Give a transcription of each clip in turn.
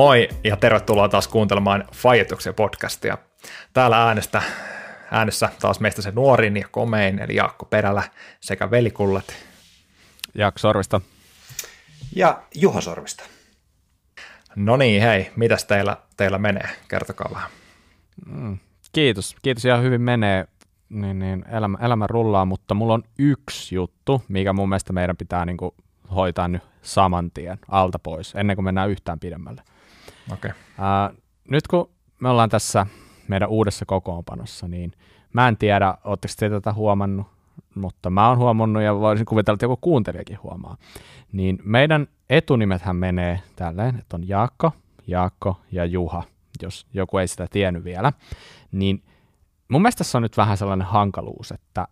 Moi ja tervetuloa taas kuuntelemaan Fajetuksen podcastia. Täällä äänestä, äänessä taas meistä se nuorin ja komein, eli Jaakko Perälä sekä velikullet. Jaakko Sorvista. Ja Juha Sorvista. No niin, hei, mitäs teillä, teillä menee? Kertokaa vähän. Mm, kiitos, kiitos ihan hyvin menee. Niin, niin, elämä, elämä rullaa, mutta mulla on yksi juttu, mikä mun mielestä meidän pitää niin kuin, hoitaa nyt saman tien alta pois, ennen kuin mennään yhtään pidemmälle. Okay. Uh, nyt kun me ollaan tässä meidän uudessa kokoonpanossa, niin mä en tiedä, oletteko te tätä huomannut, mutta mä oon huomannut ja voisin kuvitella, että joku kuuntelijakin huomaa. Niin meidän etunimethän menee tälleen, että on Jaakko, Jaakko ja Juha, jos joku ei sitä tiennyt vielä. Niin mun mielestä tässä on nyt vähän sellainen hankaluus, että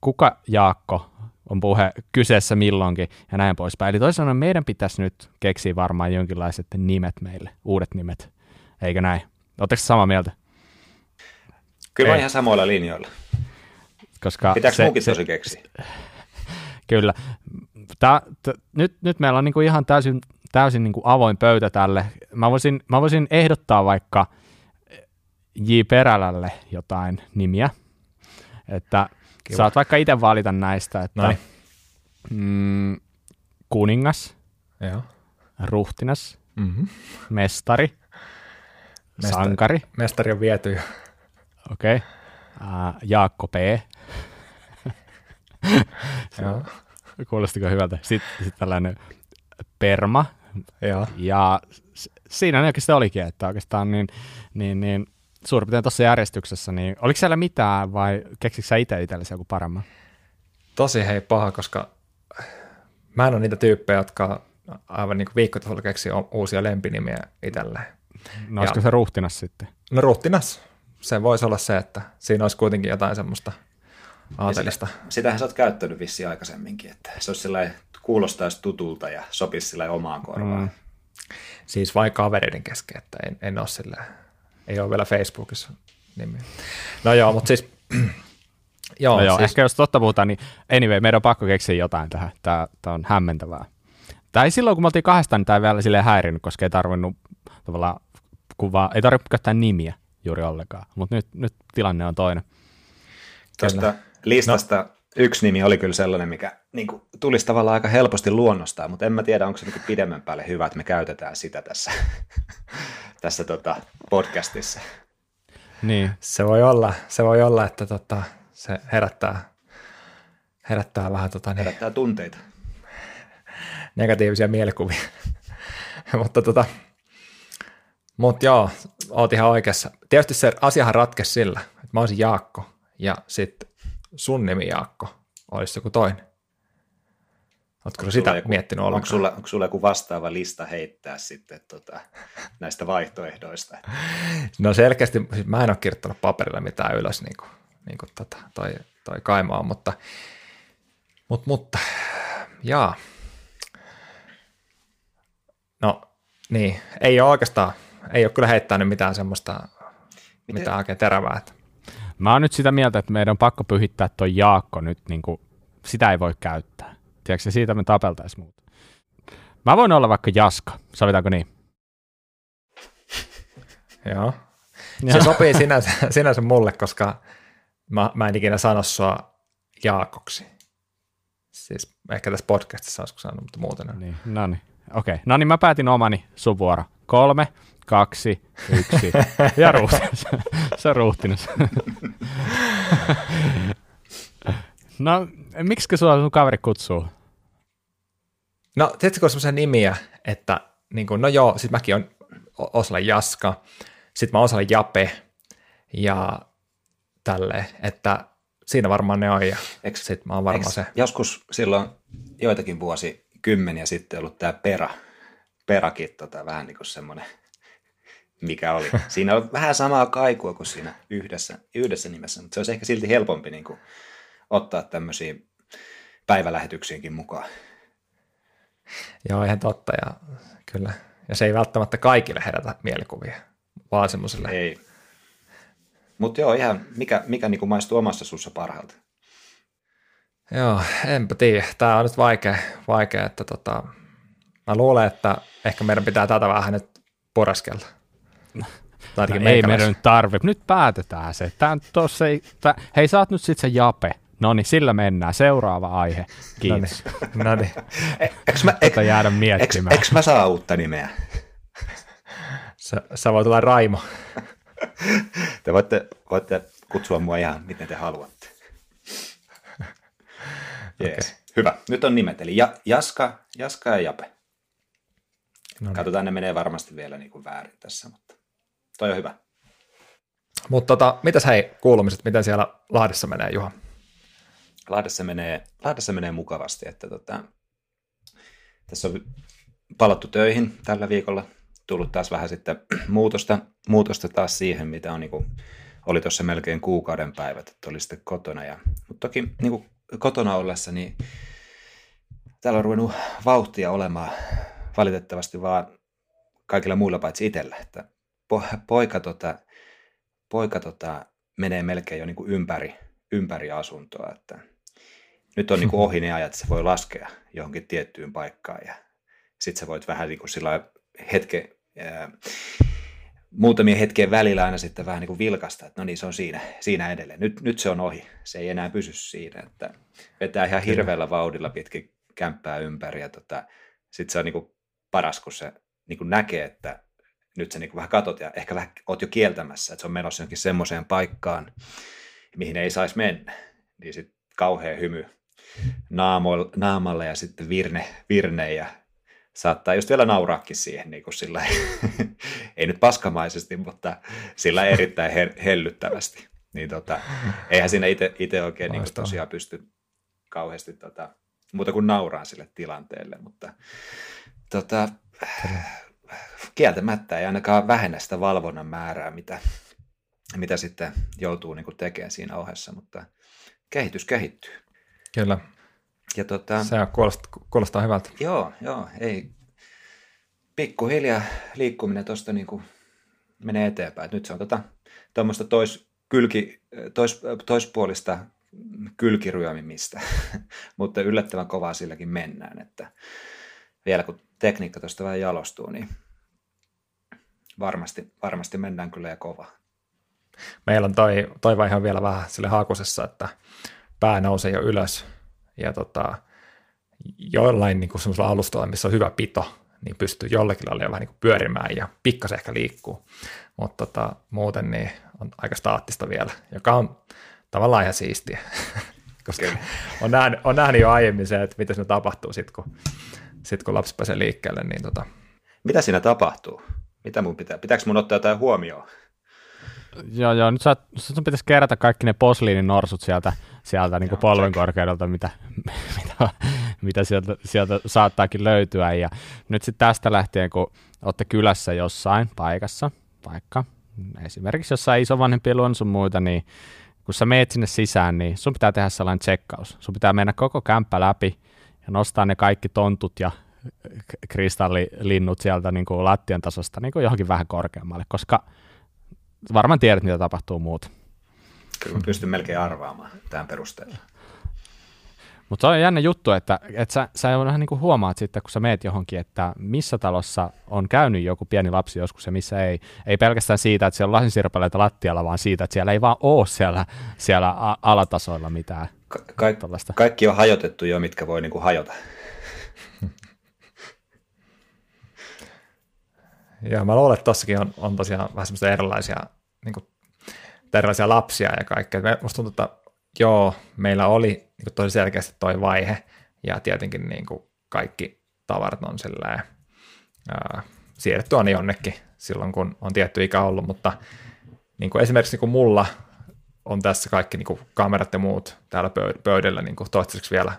kuka Jaakko on puhe kyseessä milloinkin ja näin poispäin. Eli toisin sanoen meidän pitäisi nyt keksiä varmaan jonkinlaiset nimet meille, uudet nimet, eikö näin? Oletteko samaa mieltä? Kyllä mä ihan samoilla linjoilla. Koska Pitääkö se, muukin tosi keksiä? Kyllä. Tää, t- nyt, nyt meillä on niinku ihan täysin, täysin niinku avoin pöytä tälle. Mä voisin, mä voisin ehdottaa vaikka J. Perälälle jotain nimiä. Että Kiva. Saat vaikka itse valita näistä, että mm, kuningas, Joo. ruhtinas, mm-hmm. mestari, mestari, sankari. Mestari on viety jo. Okei. Okay. Uh, Jaakko P. Joo. Kuulostiko hyvältä? Sitten sit tällainen perma. Joo. Ja siinä ne oikeastaan olikin, että oikeastaan niin, niin, niin suurin piirtein tuossa järjestyksessä, niin oliko siellä mitään vai keksikö sä itse itsellesi joku paremman? Tosi hei paha, koska mä en ole niitä tyyppejä, jotka aivan niin viikkotasolla keksii uusia lempinimiä itselleen. No olisiko se ruhtinas sitten? No ruhtinas. Se voisi olla se, että siinä olisi kuitenkin jotain semmoista aatelista. Sitä, sitähän sä oot käyttänyt vissiin aikaisemminkin, että se olisi sellainen, kuulostaisi tutulta ja sopisi sillä omaan korvaan. Mm. Siis vain kavereiden kesken, että en, en ole silleen ei ole vielä Facebookissa nimi. No joo, mutta siis... joo, no joo siis... ehkä jos totta puhutaan, niin anyway, meidän on pakko keksiä jotain tähän. Tämä, tämä on hämmentävää. Tai silloin, kun me oltiin kahdestaan, niin tämä ei vielä silleen häirinyt, koska ei tarvinnut tavallaan kuvaa, ei tarvitse käyttää nimiä juuri ollenkaan, mutta nyt, nyt tilanne on toinen. Tuosta listasta no. Yksi nimi oli kyllä sellainen, mikä niin kuin, tulisi tavallaan aika helposti luonnostaan, mutta en mä tiedä, onko se niin pidemmän päälle hyvä, että me käytetään sitä tässä tässä tota, podcastissa. Niin. Se voi olla, se voi olla että tota, se herättää, herättää vähän tota, niin, herättää tunteita. negatiivisia mielikuvia. mutta tota, mut joo, oot ihan oikeassa. Tietysti se asiahan ratkesi sillä, että mä olisin Jaakko ja sitten sun nimi Jaakko olisi joku toinen. Oletko sitä joku, miettinyt ollenkaan? Onko sulla, onko sulla joku vastaava lista heittää sitten tota, näistä vaihtoehdoista? No selkeästi, siis mä en ole kirjoittanut paperilla mitään ylös, niin kuin, niin kuin tota, toi, toi kaimaa, mutta, mutta, mutta jaa. No niin, ei ole oikeastaan, ei ole kyllä heittänyt mitään semmoista, Miten? mitään oikein terävää. Että. Mä oon nyt sitä mieltä, että meidän on pakko pyhittää tuo Jaakko nyt, niin kuin, sitä ei voi käyttää. Tiedätkö, siitä me tapeltaisiin muuta. Mä voin olla vaikka Jaska, sovitaanko niin? Joo. Se sopii sinänsä, sinänsä mulle, koska mä, mä en ikinä sano sua Jaakoksi. Siis ehkä tässä podcastissa olisiko sanonut, mutta muuten. Niin, no niin. Okei, okay. no niin mä päätin omani sun vuoro. Kolme, kaksi, yksi ja ruhtinas. Se on ruhtinas. No, miksi sua sun kaveri kutsuu? No, tiedätkö semmoisia nimiä, että niin kuin, no joo, sit mäkin on osalla Jaska, sit mä osalla Jape ja tälle, että siinä varmaan ne on ja eks, sit mä oon varmaan se. Joskus silloin joitakin vuosi kymmeniä sitten ollut tämä Pera, Perakin tota, vähän niin kuin semmoinen, mikä oli. Siinä on vähän samaa kaikua kuin siinä yhdessä, yhdessä nimessä, mutta se olisi ehkä silti helpompi niin kuin ottaa tämmöisiä päivälähetyksiinkin mukaan. Joo, ihan totta. Ja, kyllä. ja se ei välttämättä kaikille herätä mielikuvia, vaan semmoiselle. Ei. Mutta joo, ihan mikä, mikä niinku maistuu omassa sussa parhaalta? Joo, enpä tiedä. Tämä on nyt vaikea, vaikea että tota, mä luulen, että ehkä meidän pitää tätä vähän nyt poraskella. No, ei meidän nyt tarvi. Nyt päätetään se. Tää, tossa ei, tää, hei, saat nyt sitten se jape. No niin, sillä mennään. Seuraava aihe. Kiitos. No niin. Eikö mä, ek, jäädä miettimään. Eikö mä saa uutta nimeä? Sä, sä voit olla Raimo. te voitte, voitte kutsua mua ihan miten te haluatte. Yes. Okay. Hyvä. Nyt on nimet. Eli ja, Jaska, Jaska ja Jape. No niin. Katsotaan, ne menee varmasti vielä niin kuin väärin tässä, mutta toi on hyvä. Mutta tota, mitäs hei kuulumiset, miten siellä Lahdessa menee, Juha? Lahdessa menee, Lahdessa menee mukavasti, että tota, tässä on palattu töihin tällä viikolla, tullut taas vähän sitten muutosta, muutosta taas siihen, mitä on niin kuin, oli tuossa melkein kuukauden päivät, että oli sitten kotona. Ja, mutta toki niin kuin kotona ollessa, niin täällä on ruvennut vauhtia olemaan valitettavasti vaan kaikilla muilla paitsi itsellä, että po, poika, tota, poika tota, menee melkein jo niin kuin ympäri, ympäri asuntoa, että nyt on niin kuin ohi ne ajat, että se voi laskea johonkin tiettyyn paikkaan ja sitten sä voit vähän niin kuin sillä hetke, ää, muutamien hetkien välillä aina sitten vähän niin kuin vilkasta, että no niin, se on siinä, siinä edelleen. Nyt, nyt se on ohi, se ei enää pysy siinä, että vetää ihan hirveällä vauhdilla pitkin kämppää ympäri ja tota, sitten se on niin kuin paras, kun se niin kuin näkee, että nyt sä niin vähän katot ja ehkä vähän oot jo kieltämässä, että se on menossa jonkin semmoiseen paikkaan, mihin ei saisi mennä. Niin sitten kauhea hymy naamalle ja sitten virne, virne ja saattaa just vielä nauraakin siihen niin kuin sillä, ei nyt paskamaisesti, mutta sillä erittäin her- hellyttävästi. Niin tota, eihän siinä itse oikein niin kuin tosiaan pysty kauheasti tota, muuta kuin nauraa sille tilanteelle, mutta tota, kieltämättä ei ainakaan vähennä sitä valvonnan määrää, mitä, mitä sitten joutuu niin kuin tekemään siinä ohessa, mutta kehitys kehittyy. Kyllä. Ja tota, Se kuulostaa, kuulostaa hyvältä. Joo, joo, ei. Pikkuhiljaa liikkuminen tuosta niin kuin menee eteenpäin. Nyt se on tota, tuommoista tois, kylki, tois, toispuolista kylkiryömimistä, mutta yllättävän kovaa silläkin mennään, että vielä kun tekniikka tuosta vähän jalostuu, niin varmasti, varmasti mennään kyllä ja kova. Meillä on toi, toi vaihe vielä vähän sille haakusessa, että pää nousee jo ylös ja tota, joillain niin semmoisella alustoilla, missä on hyvä pito, niin pystyy jollekin lailla vähän niin pyörimään ja pikkasen ehkä liikkuu, mutta tota, muuten niin on aika staattista vielä, joka on tavallaan ihan siistiä, koska on nähnyt, on nähnyt jo aiemmin se, että mitä siinä tapahtuu sitten, kun, sit, kun lapsi pääsee liikkeelle. Niin tota... Mitä siinä tapahtuu? Mitä mun pitää? Pitääkö mun ottaa jotain huomioon? Joo, joo. Nyt sun pitäisi kerätä kaikki ne posliinin norsut sieltä, sieltä niin polven korkeudelta, mitä, mitä, mitä sieltä, sieltä saattaakin löytyä. Ja nyt sitten tästä lähtien, kun olette kylässä jossain paikassa, vaikka esimerkiksi jossain isovanhempien luon sun muita, niin kun sä meet sinne sisään, niin sun pitää tehdä sellainen tsekkaus. Sun pitää mennä koko kämppä läpi ja nostaa ne kaikki tontut ja kristallilinnut sieltä niin kuin lattian tasosta niin kuin johonkin vähän korkeammalle, koska varmaan tiedät, mitä tapahtuu muut. Kyllä pystyn melkein arvaamaan tämän perusteella. Mutta se on jännä juttu, että, että sä, sä vähän niin kuin huomaat sitten, kun sä meet johonkin, että missä talossa on käynyt joku pieni lapsi joskus ja missä ei. Ei pelkästään siitä, että siellä on lasinsirpaleita lattialla, vaan siitä, että siellä ei vaan ole siellä, siellä alatasoilla mitään. Ka- ka- kaikki on hajotettu jo, mitkä voi niin kuin hajota. Ja mä luulen, että tossakin on, on tosiaan vähän semmoisia erilaisia, niin kuin, erilaisia lapsia ja kaikkea. Musta tuntuu, että joo, meillä oli niin tosi selkeästi toi vaihe, ja tietenkin niin kuin kaikki tavarat on silleen, ää, siirretty on jonnekin silloin, kun on tietty ikä ollut, mutta niin kuin esimerkiksi niin kuin mulla on tässä kaikki niin kuin kamerat ja muut täällä pöydällä niin kuin toistaiseksi vielä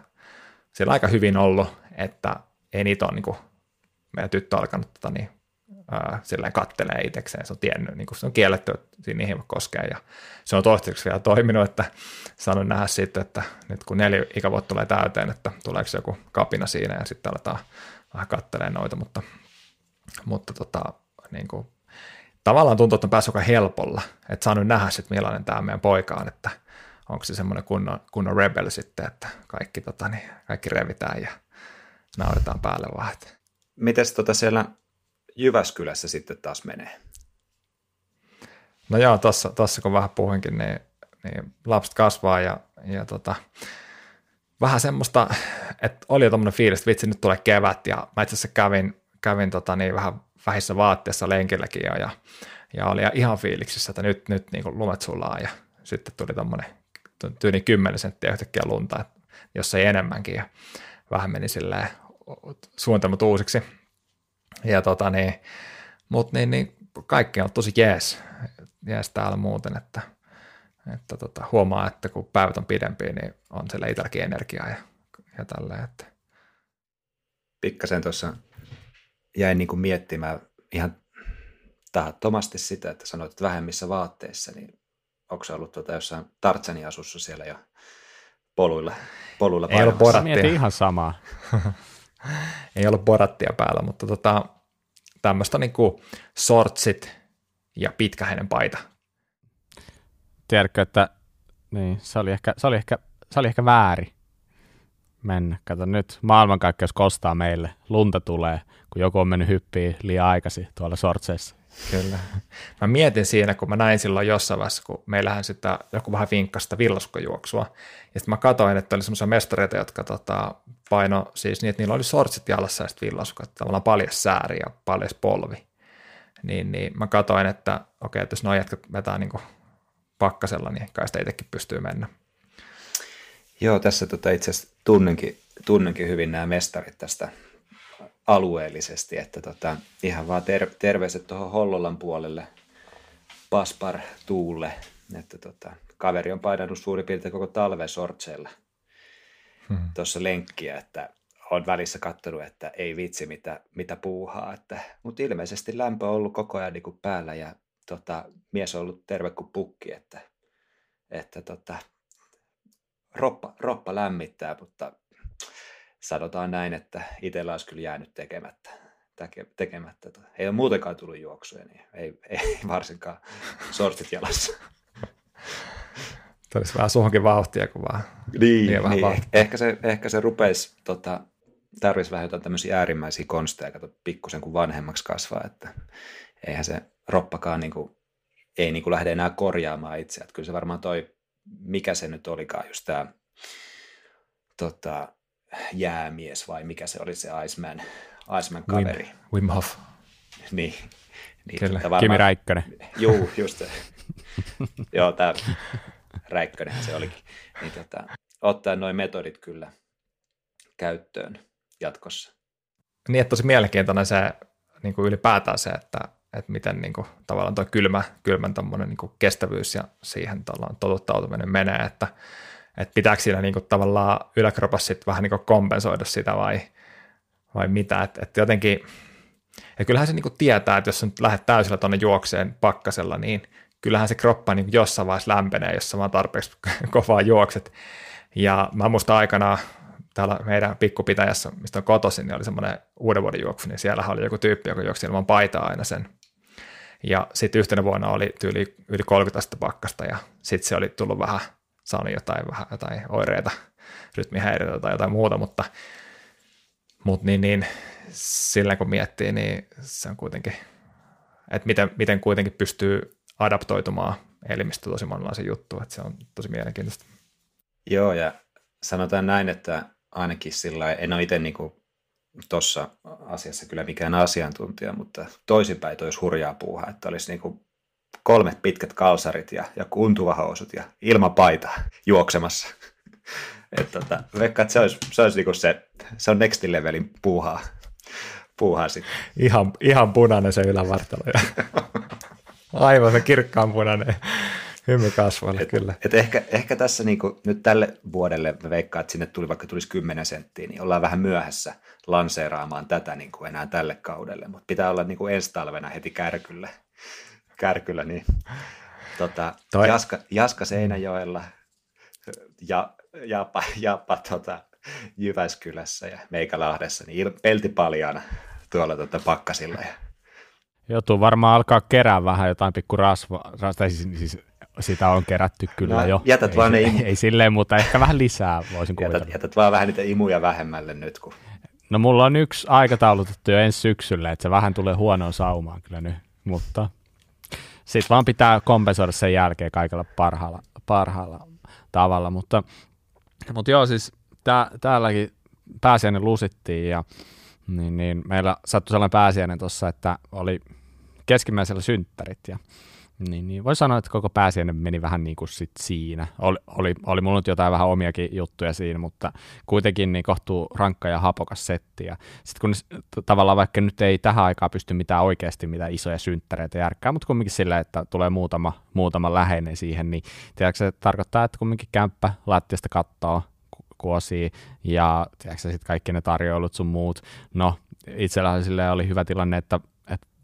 siellä aika hyvin ollut, että ei niitä ole niin kuin meidän tyttö alkanut tota, niin, ää, silleen kattelee itsekseen, se on tiennyt, niin kuin se on kielletty, että siinä niihin voi koskea, ja se on toistaiseksi vielä toiminut, että sanon nähdä sitten, että nyt kun neljä ikävuotta tulee täyteen, että tuleeko joku kapina siinä, ja sitten aletaan vähän kattelee noita, mutta, mutta tota, niin kuin, tavallaan tuntuu, että on päässyt aika helpolla, että saan nyt nähdä sitten millainen tämä meidän poika on, että onko se semmoinen kunnon, kunnon rebel sitten, että kaikki, tota, niin, kaikki revitään ja nauretaan päälle vaan. Mites tota siellä Jyväskylässä sitten taas menee? No joo, tossa, tossa kun vähän puhuinkin, niin, niin lapset kasvaa ja, ja tota, vähän semmoista, että oli jo tommoinen fiilis, että vitsi, nyt tulee kevät ja mä itse asiassa kävin, kävin tota niin vähän vähissä vaatteissa lenkilläkin ja, ja oli ihan fiiliksissä, että nyt, nyt niin kuin lumet sulaa ja sitten tuli tommoinen tyyli 10 senttiä yhtäkkiä lunta, jos ei enemmänkin ja vähän meni silleen suunnitelmat uusiksi. Ja tota niin, mutta niin, niin kaikki on tosi jees, jees täällä muuten, että, että tota, huomaa, että kun päivät on pidempiä, niin on siellä itselläkin energiaa ja, ja tälleen, että. Pikkasen tuossa jäin niin kuin miettimään ihan tahattomasti sitä, että sanoit, että vähemmissä vaatteissa, niin onko se ollut tuota jossain Tartsani asussa siellä jo poluilla, poluilla Ei ollut borattia. ihan samaa. Ei ollut borattia päällä, mutta tota, tämmöistä niin kuin sortsit ja pitkähäinen paita. Tiedätkö, että niin, se, oli ehkä, se, oli ehkä, se oli ehkä väärin mennä. Kato nyt, maailmankaikkeus kostaa meille. Lunta tulee, kun joku on mennyt hyppiin liian aikaisin tuolla sortseissa. Kyllä. Mä mietin siinä, kun mä näin silloin jossain vaiheessa, kun meillähän sitä joku vähän vinkkasta villasukkajuoksua. Ja sitten mä katsoin, että oli semmoisia mestareita, jotka tota, paino siis niin, että niillä oli sortsit jalassa ja sitten villasukat, tavallaan paljas sääri ja paljas polvi. Niin, niin mä katsoin, että okei, että jos nuo jätkät vetää niin pakkasella, niin kai sitä itsekin pystyy mennä. Joo, tässä tota itse asiassa tunnenkin, tunnenkin hyvin nämä mestarit tästä alueellisesti, että tota, ihan vaan ter- terveiset tuohon Hollolan puolelle, Paspar Tuulle, että tota, kaveri on painanut suurin piirtein koko talven sortseilla hmm. tuossa lenkkiä, että on välissä katsonut, että ei vitsi mitä, mitä puuhaa, että, mutta ilmeisesti lämpö on ollut koko ajan niin kuin päällä ja tota, mies on ollut terve kuin pukki, että, että tota, roppa, roppa lämmittää, mutta sanotaan näin, että itsellä olisi kyllä jäänyt tekemättä. tekemättä. Ei ole muutenkaan tullut juoksuja, niin ei, ei varsinkaan sortit jalassa. Tulisi vähän suhunkin vauhtia, kun vaan niin, niin, vähän niin. Ehkä, se, ehkä se rupeisi, tota, tarvitsisi vähän jotain tämmöisiä äärimmäisiä konsteja, kato pikkusen kun vanhemmaksi kasvaa, että eihän se roppakaan niin kuin, ei niin kuin lähde enää korjaamaan itseä. Että kyllä se varmaan toi, mikä se nyt olikaan, just tämä tota, jäämies vai mikä se oli se Iceman, Iceman kaveri. Wim, Wim Hof. Niin. niin Kyllä, varmaan, Kimi Räikkönen. Juu, just se. Joo, tämä Räikkönen se olikin. Niin tota, ottaa noin metodit kyllä käyttöön jatkossa. Niin, että tosi mielenkiintoinen se niin kuin ylipäätään se, että, että miten niin kuin, tavallaan tuo kylmä, kylmän niin kuin kestävyys ja siihen totuttautuminen menee, että että pitääkö siinä niinku tavallaan yläkropassa vähän niinku kompensoida sitä vai, vai mitä, että et jotenkin, ja kyllähän se niinku tietää, että jos nyt lähdet täysillä tuonne juokseen pakkasella, niin kyllähän se kroppa niinku jossain vaiheessa lämpenee, jos sä vaan tarpeeksi kovaa juokset. Ja mä muistan aikana täällä meidän pikkupitäjässä, mistä on kotoisin, niin oli semmoinen uuden vuoden juoksu, niin siellä oli joku tyyppi, joka juoksi ilman paitaa aina sen. Ja sitten yhtenä vuonna oli tyyli yli 30 astetta pakkasta ja sitten se oli tullut vähän saanut jotain, vähän, jotain oireita, rytmihäiriöitä tai jotain muuta, mutta, mutta niin, niin, sillä kun miettii, niin se on kuitenkin, että miten, miten kuitenkin pystyy adaptoitumaan elimistö tosi monenlaisen juttu, että se on tosi mielenkiintoista. Joo, ja sanotaan näin, että ainakin sillä en ole itse niin tuossa asiassa kyllä mikään asiantuntija, mutta toisinpäin olisi hurjaa puuhaa, että olisi niin kuin kolmet pitkät kalsarit ja, ja kuntuvahousut ja ilmapaita juoksemassa. Et tota, veikka, että se olisi, se, olisi niinku se, se on next levelin puuhaa, puuhaa sitten. Ihan, ihan punainen se ylävartalo. Aivan se kirkkaan punainen hymy kasvoille, et, kyllä. Et ehkä, ehkä tässä niinku, nyt tälle vuodelle me veikkaan, että sinne tuli vaikka tulisi 10 senttiä, niin ollaan vähän myöhässä lanseeraamaan tätä niinku enää tälle kaudelle, mutta pitää olla niinku ensi talvena heti kärkylle kärkyllä, niin tota, Toi... Jaska, Jaska Seinäjoella ja Japa, Japa tota, Jyväskylässä ja Meikälahdessa, niin pelti paljana tuolla tota, pakkasilla. Ja... Joutuu varmaan alkaa kerää vähän jotain pikku rasvaa, tai siis, siis sitä on kerätty kyllä no, jo. Jätät ei, vaan ne imu... ei silleen, mutta ehkä vähän lisää voisin kuvitella. Jätät, jätät vaan vähän niitä imuja vähemmälle nyt, kun No mulla on yksi aikataulutettu jo ensi syksyllä, että se vähän tulee huonoon saumaan kyllä nyt, mutta sitten vaan pitää kompensoida sen jälkeen kaikella parhaalla, parhaalla tavalla, mutta, mutta joo siis tää, täälläkin pääsiäinen lusittiin ja niin, niin meillä sattui sellainen pääsiäinen tuossa, että oli keskimmäisellä synttärit ja niin, niin voi sanoa, että koko pääsiäinen meni vähän niin kuin sit siinä. Oli, oli, oli mulla nyt jotain vähän omiakin juttuja siinä, mutta kuitenkin niin kohtuu rankka ja hapokas setti. Sitten kun tavallaan vaikka nyt ei tähän aikaan pysty mitään oikeasti mitään isoja synttäreitä järkkää, mutta kumminkin sillä, että tulee muutama, muutama läheinen siihen, niin tiedätkö, se tarkoittaa, että kumminkin kämppä lattiasta kattoo kuosia ja tiedätkö, sitten kaikki ne tarjoilut sun muut. No, itselläni oli hyvä tilanne, että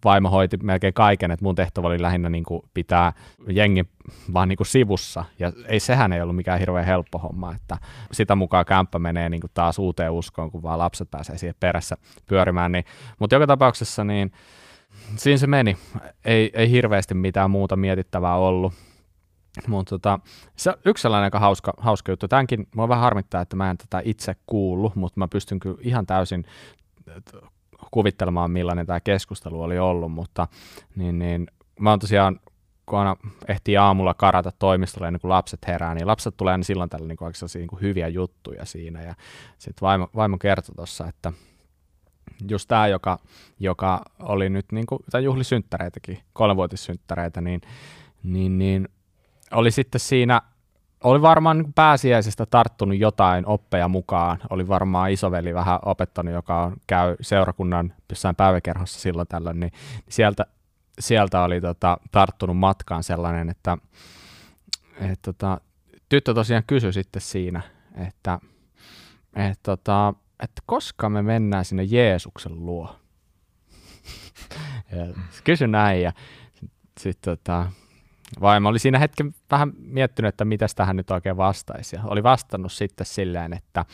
vaimo hoiti melkein kaiken, että mun tehtävä oli lähinnä niin kuin pitää jengi vaan niin kuin sivussa, ja ei, sehän ei ollut mikään hirveän helppo homma, että sitä mukaan kämppä menee niin kuin taas uuteen uskoon, kun vaan lapset pääsee siihen perässä pyörimään, niin, mutta joka tapauksessa niin siinä se meni, ei, ei hirveästi mitään muuta mietittävää ollut, mutta tota, se yksi sellainen aika hauska, hauska juttu. Tämänkin, mua vähän harmittaa, että mä en tätä itse kuullut, mutta mä pystyn kyllä ihan täysin kuvittelemaan, millainen tämä keskustelu oli ollut, mutta niin, niin, mä oon tosiaan kun aina ehtii aamulla karata toimistolle ennen kuin lapset herää, niin lapset tulee aina silloin tällä niin kuin, niin kuin hyviä juttuja siinä. Ja sitten vaimo, vaimo kertoi tuossa, että just tämä, joka, joka oli nyt niin kuin, tai juhlisynttäreitäkin, kolmenvuotissynttäreitä, niin, niin, niin oli sitten siinä oli varmaan niin pääsiäisestä tarttunut jotain oppeja mukaan. Oli varmaan isoveli vähän opettanut, joka on, käy seurakunnan jossain päiväkerhossa silloin tällöin, niin sieltä, sieltä oli tota, tarttunut matkaan sellainen, että et, tota, tyttö tosiaan kysyi sitten siinä, että et, tota, että koska me mennään sinne Jeesuksen luo. kysy näin ja sitten tota, Vaimo oli siinä hetken vähän miettinyt, että mitä tähän nyt oikein vastaisi. Ja oli vastannut sitten silleen, että,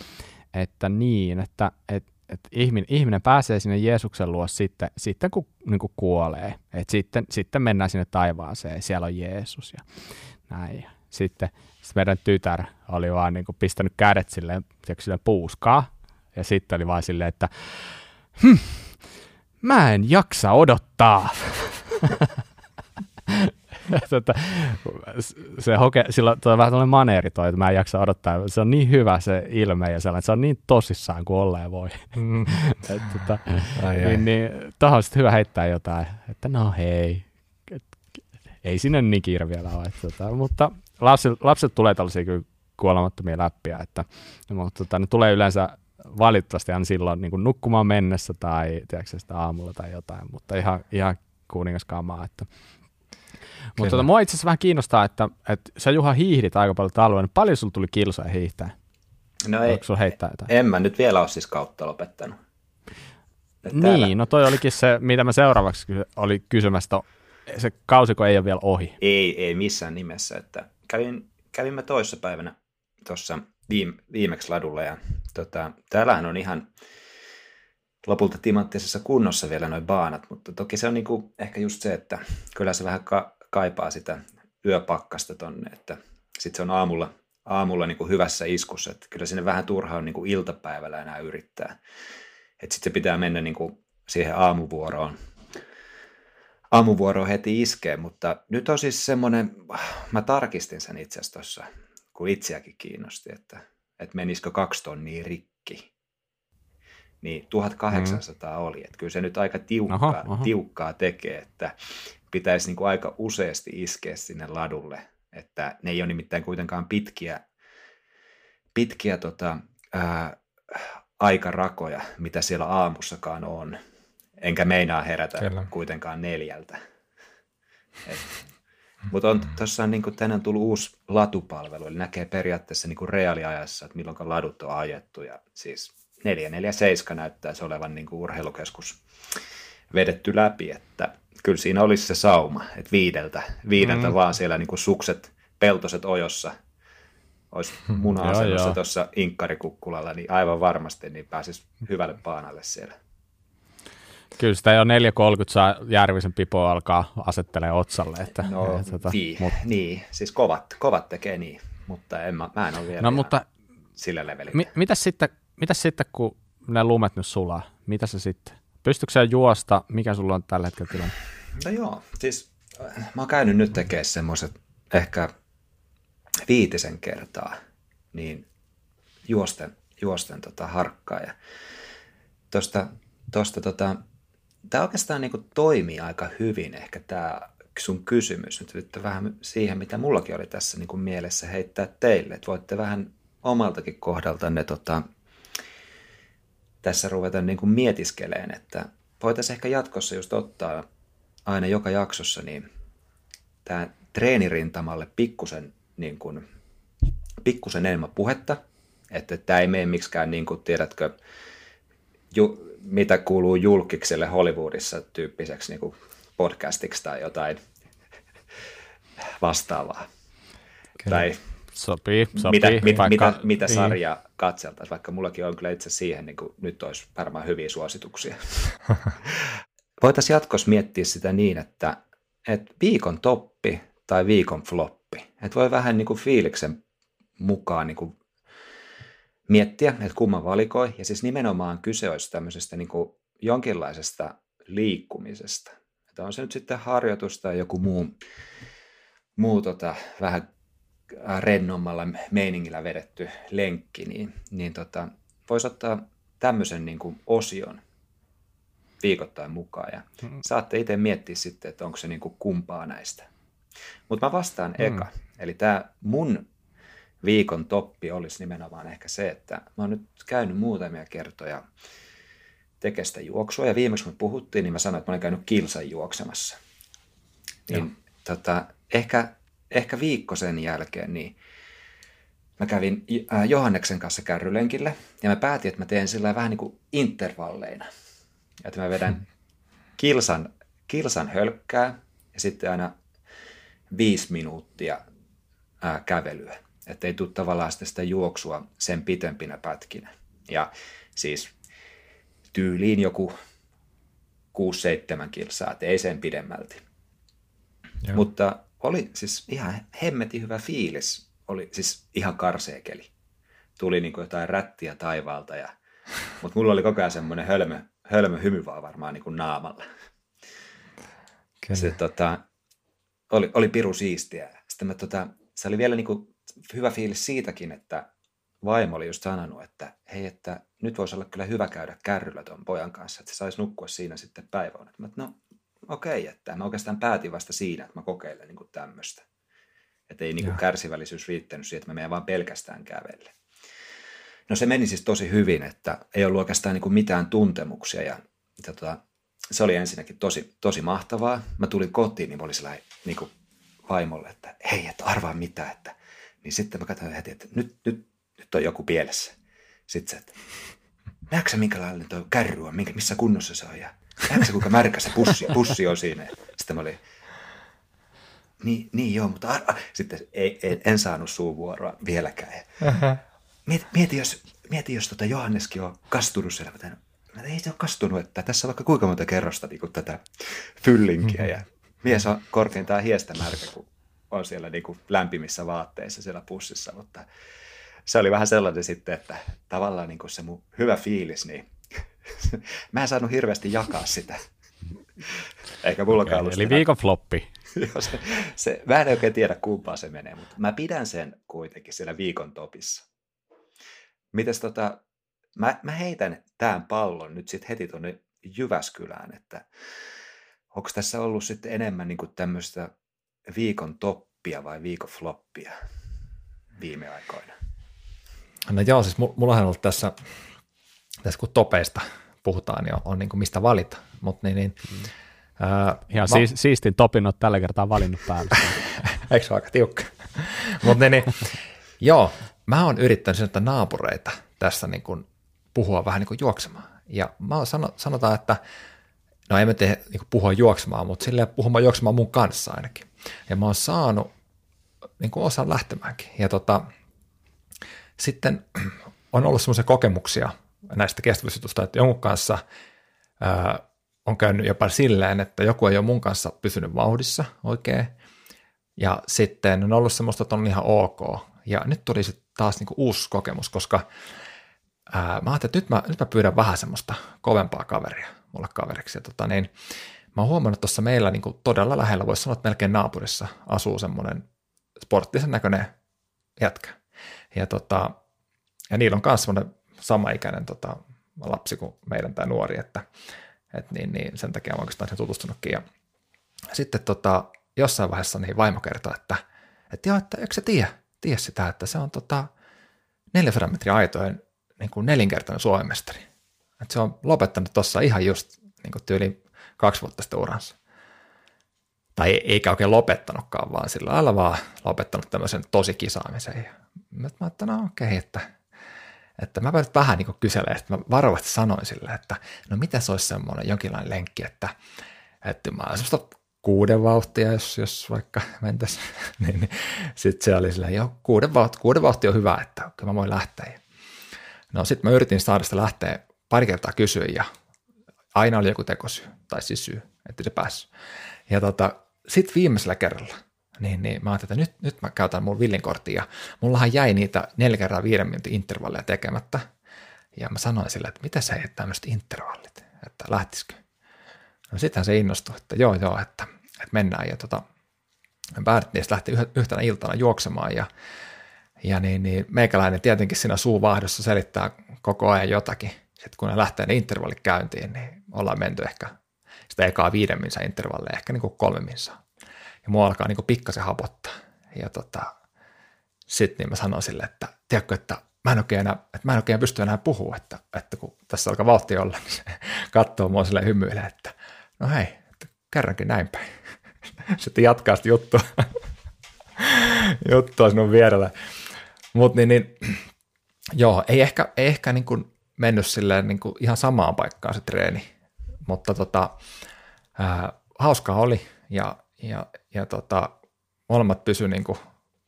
että niin, että, että, että ihminen, ihminen pääsee sinne Jeesuksen luo sitten, sitten kun niin kuin kuolee. Et sitten, sitten mennään sinne taivaaseen, siellä on Jeesus ja näin. Sitten, sitten meidän tytär oli vaan niin kuin pistänyt kädet silleen, silleen puuskaa. Ja sitten oli vaan silleen, että hm, mä en jaksa odottaa. tota, se hoke, sillä on vähän tällainen maneeri toi, että mä en jaksa odottaa. Se on niin hyvä se ilme ja sellainen, se on niin tosissaan kuin olleen voi. Mm. et, tota, ai, ai. Niin, niin, tuohon on sitten hyvä heittää jotain, että no hei, et, ei sinne niin kiire vielä ole. Et, tota, mutta lapset, lapset tulee tällaisia kyllä kuolemattomia läppiä, että, mutta tota, ne tulee yleensä valitettavasti aina silloin niin nukkumaan mennessä tai tiedätkö, sitä aamulla tai jotain, mutta ihan, ihan kuningaskamaa, että mutta tota, mua itse asiassa vähän kiinnostaa, että, että sä Juha hiihdit aika paljon talvella, niin paljon sulla tuli kilsoja hiihtää? No ei, heittää jotain? en mä nyt vielä ole siis kautta lopettanut. Että niin, täällä... no toi olikin se, mitä mä seuraavaksi oli kysymästä. Se kausiko ei ole vielä ohi? Ei, ei missään nimessä. Että kävin, kävimme toissapäivänä tuossa viime, viimeksi ladulla ja tota, täällähän on ihan lopulta timanttisessa kunnossa vielä noin baanat, mutta toki se on niinku ehkä just se, että kyllä se vähän ka- kaipaa sitä yöpakkasta tonne, että sitten se on aamulla, aamulla niinku hyvässä iskussa, että kyllä sinne vähän turha on niinku iltapäivällä enää yrittää. Että sitten se pitää mennä niinku siihen aamuvuoroon, aamuvuoroon heti iskee, mutta nyt on siis semmoinen, mä tarkistin sen itse asiassa tuossa, kun itseäkin kiinnosti, että, että menisikö kaksi tonnia rikki niin 1800 mm. oli. Että kyllä se nyt aika tiukkaa, aha, aha. tiukkaa tekee, että pitäisi niin kuin aika useasti iskeä sinne ladulle, että ne ei ole nimittäin kuitenkaan pitkiä, pitkiä tota, ää, aikarakoja, mitä siellä aamussakaan on. Enkä meinaa herätä Kyllä. kuitenkaan neljältä. mutta on tuossa niin kuin tänään tullut uusi latupalvelu, eli näkee periaatteessa niin kuin reaaliajassa, että milloin ladut on ajettu. Ja siis 447 näyttäisi olevan niin kuin urheilukeskus vedetty läpi, että kyllä siinä olisi se sauma, että viideltä, viideltä mm. vaan siellä niin kuin sukset, peltoset ojossa olisi muna-asennossa tuossa Inkkarikukkulalla, niin aivan varmasti niin pääsisi hyvälle paanalle siellä. Kyllä sitä jo 4.30 saa Järvisen Pipo alkaa asettelee otsalle. Että, no, et, tota, niin, mut... niin, siis kovat, kovat tekee niin, mutta en mä, mä en ole vielä, no, mutta, sillä levelillä. Mi- mitäs sitten, mitäs sitten, kun ne lumet nyt sulaa, mitä se sitten? Pystytkö juosta? Mikä sulla on tällä hetkellä tilanne? No joo, siis äh, mä oon käynyt nyt tekemään semmoiset ehkä viitisen kertaa, niin juosten, juosten tota harkkaa. Ja tosta, tosta tota, tämä oikeastaan niin toimii aika hyvin ehkä tämä sun kysymys nyt vähän siihen, mitä mullakin oli tässä niin mielessä heittää teille. Että voitte vähän omaltakin kohdaltanne tota, tässä ruveta niin kuin mietiskeleen, että voitaisiin ehkä jatkossa just ottaa aina joka jaksossa niin tämä treenirintamalle pikkusen, niin kuin, pikkusen enemmän puhetta, että tämä ei mene miksikään, niin kuin, tiedätkö, ju, mitä kuuluu julkikselle Hollywoodissa tyyppiseksi niin kuin podcastiksi tai jotain vastaavaa. Kyllä. Tai sopii, sopii. Mitä, mit, vaikka, mitä, mitä niin. sarjaa katseltaisiin, vaikka mullakin on kyllä itse siihen, niin kuin nyt olisi varmaan hyviä suosituksia. Voitaisiin jatkossa miettiä sitä niin, että, että viikon toppi tai viikon floppi. Että voi vähän niin kuin fiiliksen mukaan niin kuin miettiä, että kumman valikoi. Ja siis nimenomaan kyse olisi tämmöisestä niin kuin jonkinlaisesta liikkumisesta. Että on se nyt sitten harjoitus tai joku muu, muu tota, vähän rennommalla meiningillä vedetty lenkki, niin, niin tota, voisi ottaa tämmöisen niin kuin osion viikoittain mukaan ja mm. saatte itse miettiä sitten, että onko se niin kuin kumpaa näistä. Mutta mä vastaan mm. eka. Eli tämä mun viikon toppi olisi nimenomaan ehkä se, että mä oon nyt käynyt muutamia kertoja tekestä juoksua, ja viimeksi kun me puhuttiin, niin mä sanoin, että mä olen käynyt kilsan juoksemassa. Niin, tota, ehkä, ehkä viikko sen jälkeen, niin mä kävin äh, Johanneksen kanssa kärrylenkille, ja mä päätin, että mä teen sillä vähän niin kuin intervalleina. Että mä vedän kilsan, kilsan hölkkää, ja sitten aina viisi minuuttia ää, kävelyä. Että ei tule tavallaan sitä juoksua sen pitempinä pätkinä. Ja siis tyyliin joku 6-7 kilsaa, että ei sen pidemmälti. Joo. Mutta oli siis ihan hemmetin hyvä fiilis. Oli siis ihan karseekeli. Tuli niin kuin jotain rättiä taivaalta. Ja, mutta mulla oli koko ajan semmoinen hölmö, hölmö hymy vaan varmaan niin kuin naamalla. Kyllä. Se, tota, oli, oli piru siistiä. Sitten mä, tota, se oli vielä niin kuin hyvä fiilis siitäkin, että vaimo oli just sanonut, että hei, että nyt voisi olla kyllä hyvä käydä kärryllä tuon pojan kanssa, että se saisi nukkua siinä sitten päivänä. Mä, no okei, okay, että mä oikeastaan päätin vasta siinä, että mä kokeilen niin tämmöistä. Että ei niin kuin kärsivällisyys riittänyt siihen, että mä menen vaan pelkästään kävelle. No se meni siis tosi hyvin, että ei ollut oikeastaan niin kuin mitään tuntemuksia ja, ja tota, se oli ensinnäkin tosi, tosi mahtavaa. Mä tulin kotiin, niin mä olin sellainen niin kuin vaimolle, että hei, et arvaa mitä, että niin sitten mä katsoin heti, että nyt, nyt, nyt on joku pielessä. Sitten se, että näetkö minkälainen tuo kärry on, minkä, missä kunnossa se on ja näetkö kuinka märkä se pussi, pussi on siinä. Sitten mä olin, niin, niin joo, mutta arva. sitten ei, ei, en saanut suuvuoroa vieläkään. Mieti, mieti, jos, mieti, jos tota Johanneskin on kastunut siellä. Mä ei se ole kastunut, että tässä on vaikka kuinka monta kerrosta niin tätä fyllinkiä. Ja mies on korkeintaan hiestä märkä, kun on siellä niin kuin lämpimissä vaatteissa siellä pussissa, mutta se oli vähän sellainen sitten, että tavallaan niin kuin se mun hyvä fiilis, niin mä en saanut hirveästi jakaa sitä. Eikä mullakaan okay, Eli viikon floppi. se, se, mä en oikein tiedä kumpaa se menee, mutta mä pidän sen kuitenkin siellä viikon topissa. Mites tota, mä, mä heitän tämän pallon nyt sitten heti tuonne Jyväskylään, että onko tässä ollut sitten enemmän niin tämmöistä viikon toppia vai viikon floppia viime aikoina? No joo, siis mulla on ollut tässä, tässä kun topeista puhutaan, niin on, on niin kuin mistä valita. Mut niin, niin, mm. ää, Ihan mä... siis, siistin topin olet tällä kertaa valinnut päälle. Eikö se aika tiukka? Mutta niin, niin, joo, mä oon yrittänyt sieltä naapureita tässä niin kuin puhua vähän niin kuin juoksemaan. Ja mä sano, sanotaan, että no emme tee niin kuin puhua juoksemaan, mutta silleen puhumaan juoksemaan mun kanssa ainakin. Ja mä oon saanut niin kuin osan lähtemäänkin. Ja tota, sitten on ollut semmoisia kokemuksia näistä kestävyysjutusta, että jonkun kanssa ää, on käynyt jopa silleen, että joku ei ole mun kanssa pysynyt vauhdissa oikein. Ja sitten on ollut semmoista, että on ihan ok. Ja nyt tuli sitten taas niin kuin uusi kokemus, koska ää, mä ajattelin, että nyt mä, nyt mä pyydän vähän semmoista kovempaa kaveria mulle kaveriksi. Ja tota, niin, mä oon huomannut tuossa meillä niin kuin todella lähellä, voisi sanoa, että melkein naapurissa asuu semmoinen sporttisen näköinen jätkä. Ja, tota, ja niillä on myös semmoinen samaikäinen tota, lapsi kuin meidän tämä nuori, että et niin, niin, sen takia olen oikeastaan sen tutustunutkin. Ja sitten tota, jossain vaiheessa niin vaimo kertoi, että, että joo, että eikö se tiedä, tiedä sitä, että se on tota 400 metriä aitojen niin kuin nelinkertainen suomestari. Että se on lopettanut tuossa ihan just niin kuin tyyli kaksi vuotta sitten uransa. Tai eikä oikein lopettanutkaan, vaan sillä lailla vaan lopettanut tämmöisen tosi kisaamisen. Mä ajattelin, että no okei, okay, että, että mä nyt vähän niin kyselen, että mä varovasti sanoin sille, että no mitä se olisi semmoinen jonkinlainen lenkki, että, että mä semmoista kuuden vauhtia, jos, jos vaikka mentäisiin, niin, niin sitten se oli silleen, joo, kuuden vauhti, kuuden vauhti on hyvä, että kyllä mä voin lähteä. No sitten mä yritin saada sitä lähteä pari kertaa kysyä ja aina oli joku tekosyy, tai siis syy, että se päässyt. Ja tota, sitten viimeisellä kerralla, niin, niin mä ajattelin, että nyt, nyt mä käytän mun villinkorttia. Mullahan jäi niitä neljä kertaa viiden minuutin intervalleja tekemättä. Ja mä sanoin sille, että mitä sä heet tämmöiset intervallit, että lähtisikö. No sittenhän se innostui, että joo joo, että, että mennään. Ja tota, päätettiin lähti yhtenä iltana juoksemaan ja, ja niin, niin meikäläinen tietenkin siinä suuvahdossa selittää koko ajan jotakin. Sitten kun ne lähtee ne intervallit käyntiin, niin ollaan menty ehkä sitä ekaa viiden minsa intervalleja, ehkä niin kuin. Ja mua alkaa niin pikkasen hapottaa. Ja tota, sitten niin mä sanoin sille, että tiedätkö, että mä en oikein, enää, että mä en oikein pysty enää puhua, että, että kun tässä alkaa vauhti olla, niin se katsoo mua sille hymyille, että no hei, että kerrankin näin päin. Sitten jatkaa sitä juttua, juttua sinun vierellä. Mutta niin, niin, joo, ei ehkä, ei ehkä niin kuin mennyt silleen niin kuin ihan samaan paikkaan se treeni, mutta tota, ää, hauskaa oli ja, ja, ja tota, molemmat pysy niin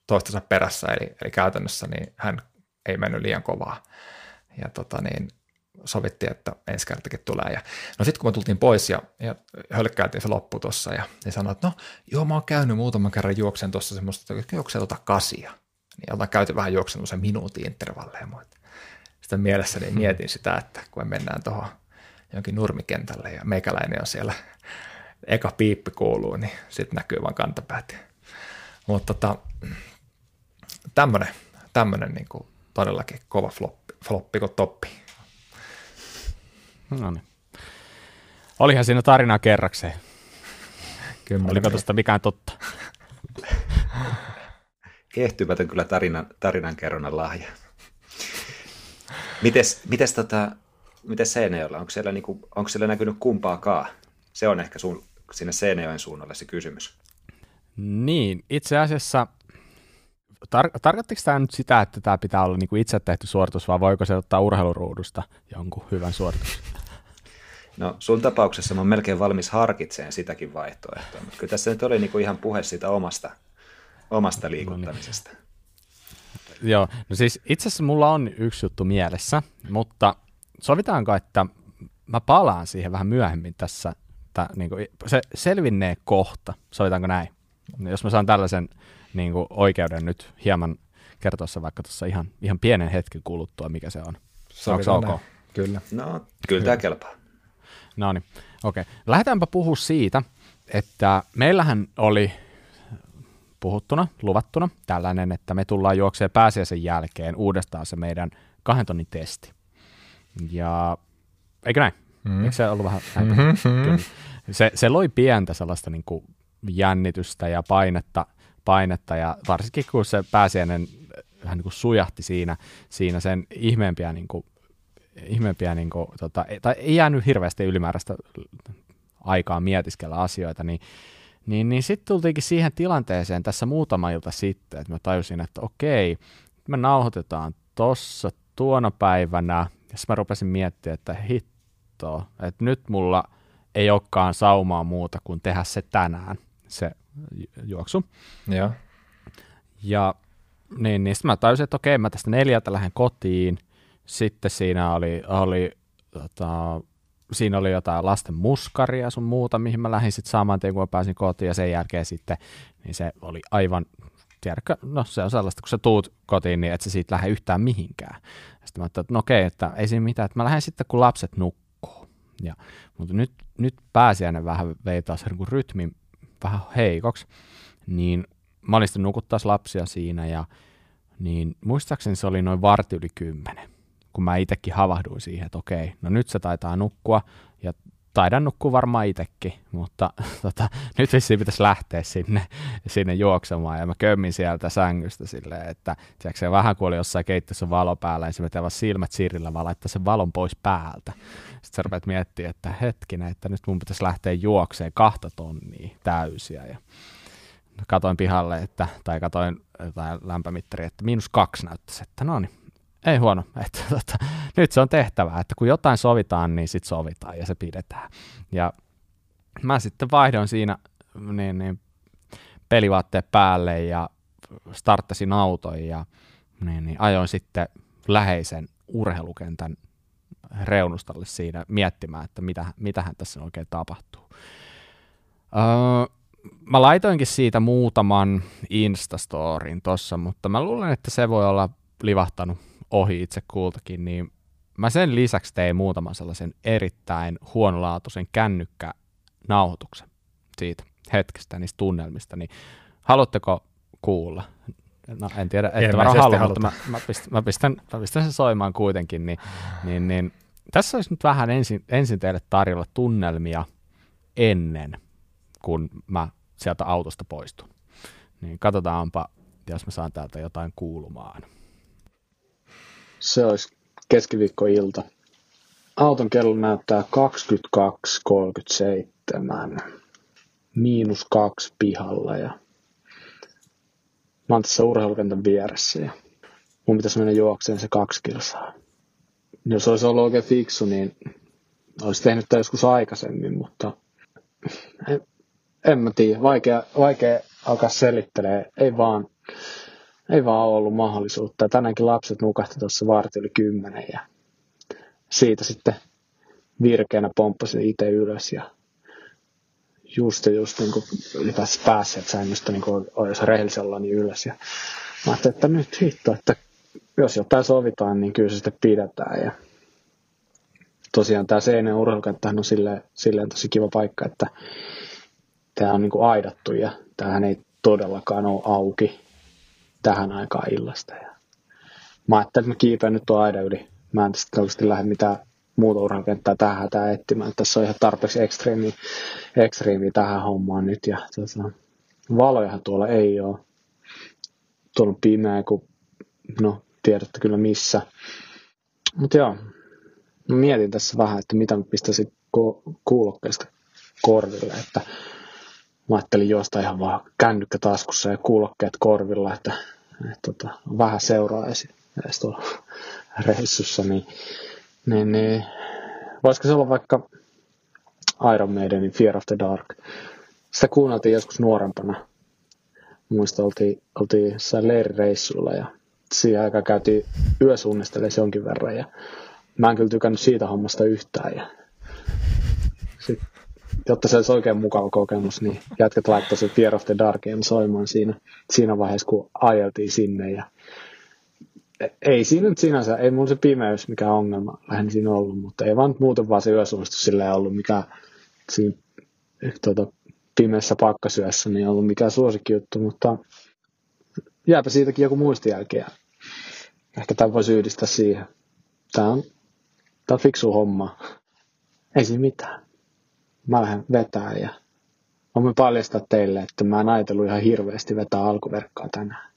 toistensa perässä, eli, eli käytännössä niin hän ei mennyt liian kovaa. Ja tota niin, sovittiin, että ensi kertakin tulee. Ja, no sitten kun me tultiin pois ja, ja hölkkäiltiin se loppu tuossa ja niin sanoi, että no joo, mä oon käynyt muutaman kerran juoksen tuossa semmoista, että juoksen tota kasia. Niin ollaan käyty vähän juoksen sen minuutin intervalleja. Sitten mielessäni niin mietin sitä, että kun me mennään tuohon jonkin nurmikentälle ja meikäläinen on siellä, eka piippi kuuluu, niin sitten näkyy vaan kantapäät. Mutta tota, tämmöinen, tämmöinen niin todellakin kova floppi, floppi kuin toppi. No niin. Olihan siinä tarina kerrakseen. Kyllä, Oliko tuosta mikään totta? Kehtymätön kyllä tarinan, tarinan kerronnan lahja. Mites, mites, tota, mites Seinäjoella? Onko siellä, niinku, onko siellä näkynyt kumpaakaan? Se on ehkä sun, sinne Seinäjoen suunnalle se kysymys. Niin, itse asiassa tar- tarkoittiko tämä nyt sitä, että tämä pitää olla niinku itse tehty suoritus, vai voiko se ottaa urheiluruudusta jonkun hyvän suorituksen? No sun tapauksessa mä oon melkein valmis harkitseen sitäkin vaihtoehtoa, mutta kyllä tässä nyt oli niinku ihan puhe siitä omasta, omasta liikuttamisesta. No niin. Joo, no siis itse asiassa mulla on yksi juttu mielessä, mutta sovitaanko, että mä palaan siihen vähän myöhemmin tässä, että niin kuin, se selvinnee kohta, sovitaanko näin? Jos mä saan tällaisen niin kuin, oikeuden nyt hieman kertoa se vaikka tuossa ihan, ihan pienen hetken kuluttua, mikä se on. Onko ok? Kyllä. No, kyllä tämä kelpaa. No niin, okei. Okay. Lähdetäänpä puhua siitä, että meillähän oli puhuttuna, luvattuna tällainen, että me tullaan juokseen pääsiäisen jälkeen uudestaan se meidän kahden tonnin testi. Ja eikö näin? Mm. Eikö se ollut vähän mm-hmm. se, se loi pientä sellaista niin kuin jännitystä ja painetta, painetta ja varsinkin kun se pääsiäinen vähän niin kuin sujahti siinä, siinä sen ihmeempiä, niin kuin, ihmeempiä niin kuin, tota, tai ei jäänyt hirveästi ylimääräistä aikaa mietiskellä asioita, niin niin, niin sitten tultiinkin siihen tilanteeseen tässä muutama ilta sitten, että mä tajusin, että okei, me nauhoitetaan tossa tuona päivänä, ja mä rupesin miettimään, että hitto, että nyt mulla ei olekaan saumaa muuta kuin tehdä se tänään, se juoksu. Ja, ja niin, niin sitten mä tajusin, että okei, mä tästä neljältä lähden kotiin, sitten siinä oli, oli tota, siinä oli jotain lasten muskaria sun muuta, mihin mä lähdin sitten saman tien, kun mä pääsin kotiin, ja sen jälkeen sitten, niin se oli aivan tiedätkö, no se on sellaista, kun sä tuut kotiin, niin et sä siitä lähde yhtään mihinkään. Sitten mä ajattelin, että no okei, että ei siinä mitään, että mä lähden sitten, kun lapset nukkuu. Ja, mutta nyt, nyt pääsiäinen vähän vei taas niin rytmin vähän heikoksi, niin mä olin sitten nukuttaa lapsia siinä ja niin muistaakseni se oli noin varti yli kymmenen, kun mä itsekin havahduin siihen, että okei, no nyt se taitaa nukkua ja taidan nukkua varmaan itsekin, mutta tota, nyt vissiin pitäisi lähteä sinne, sinne juoksemaan ja mä kömmin sieltä sängystä silleen, että tiedätkö, se vähän kuin oli jossain keittiössä valo päällä, niin se vetää silmät siirillä, vaan laittaa sen valon pois päältä. Sitten sä rupeat miettimään, että hetkinen, että nyt mun pitäisi lähteä juokseen kahta tonnia täysiä ja katoin pihalle, että, tai katoin jotain lämpömittaria, että miinus kaksi näyttäisi, että no niin, ei huono, että tota, nyt se on tehtävä, että kun jotain sovitaan, niin sitten sovitaan ja se pidetään. Ja mä sitten vaihdoin siinä niin, niin, pelivaatteet päälle ja starttasin auton ja niin, niin, ajoin sitten läheisen urheilukentän reunustalle siinä miettimään, että mitä, mitähän tässä oikein tapahtuu. Öö, mä laitoinkin siitä muutaman Instastorin tossa, mutta mä luulen, että se voi olla livahtanut ohi itse kultakin, niin mä sen lisäksi tein muutaman sellaisen erittäin huonolaatuisen kännykkänauhoituksen siitä hetkestä, niistä tunnelmista, niin haluatteko kuulla? No en tiedä, että varmaan halua, mutta mä, mä, pistän, mä, pistän, mä pistän sen soimaan kuitenkin, niin, niin, niin tässä olisi nyt vähän ensin, ensin teille tarjolla tunnelmia ennen, kun mä sieltä autosta poistun. Niin katsotaanpa, jos mä saan täältä jotain kuulumaan. Se olisi keskiviikkoilta. Auton kello näyttää 22.37. Miinus kaksi pihalla ja mä oon tässä urheilukentän vieressä ja mun pitäisi mennä juokseen se kaksi kilsaa. Jos olisi ollut oikein fiksu, niin olisi tehnyt tämä joskus aikaisemmin, mutta en, en mä tiedä. Vaikea, vaikea alkaa selittelee. Ei vaan ei vaan ollut mahdollisuutta. Tänäänkin lapset nukahti tuossa varti yli kymmenen ja siitä sitten virkeänä pomppasin itse ylös ja just ja just niin kuin ylipäänsä päässeet sängystä niin kuin jos rehellisellä niin ylös. Ja mä ajattelin, että nyt hitto, että jos jotain sovitaan, niin kyllä se sitten pidetään. Ja tosiaan tämä Seinän urheilukenttä on silleen, silleen tosi kiva paikka, että tämä on niin kuin aidattu ja tämähän ei todellakaan ole auki tähän aikaan illasta. Ja mä ajattelin, että mä kiipeen nyt tuon aidan yli. Mä en tästä oikeasti lähde mitään muuta urheilukenttää tähän hätään etsimään. Tässä on ihan tarpeeksi ekstriimi, ekstriimi tähän hommaan nyt. Ja tota, valojahan tuolla ei ole. Tuolla on pimeä, kun no tiedätte kyllä missä. Mutta joo, mä mietin tässä vähän, että mitä mä pistäisin kuulokkeesta korville, että mä ajattelin juosta ihan vaan kännykkä taskussa ja kuulokkeet korvilla, että, että tota, vähän seuraa edes, edes tuolla reissussa, niin, niin, niin voisiko se olla vaikka Iron Maidenin Fear of the Dark. Sitä kuunneltiin joskus nuorempana. Muista oltiin, oltiin leirireissulla ja siihen aikaan käytiin yösuunnistelemaan jonkin verran ja mä en kyllä tykännyt siitä hommasta yhtään ja sitten jotta se olisi oikein mukava kokemus, niin jätkät laittoi se Fear of the Darkin soimaan siinä, siinä vaiheessa, kun ajeltiin sinne. Ja ei siinä nyt sinänsä, ei mulla se pimeys mikä ongelma lähinnä siinä ollut, mutta ei vaan muuten vaan se yösuunnistus silleen ollut mikä siinä tuota, pimeässä pakkasyössä niin ollut mikään suosikkijuttu, mutta jääpä siitäkin joku muistijälki ehkä tämä voisi yhdistää siihen. Tämä on, tämä on fiksu homma. Ei siinä mitään mä lähden vetää ja mä voin paljastaa teille, että mä en ajatellut ihan hirveästi vetää alkuverkkaa tänään.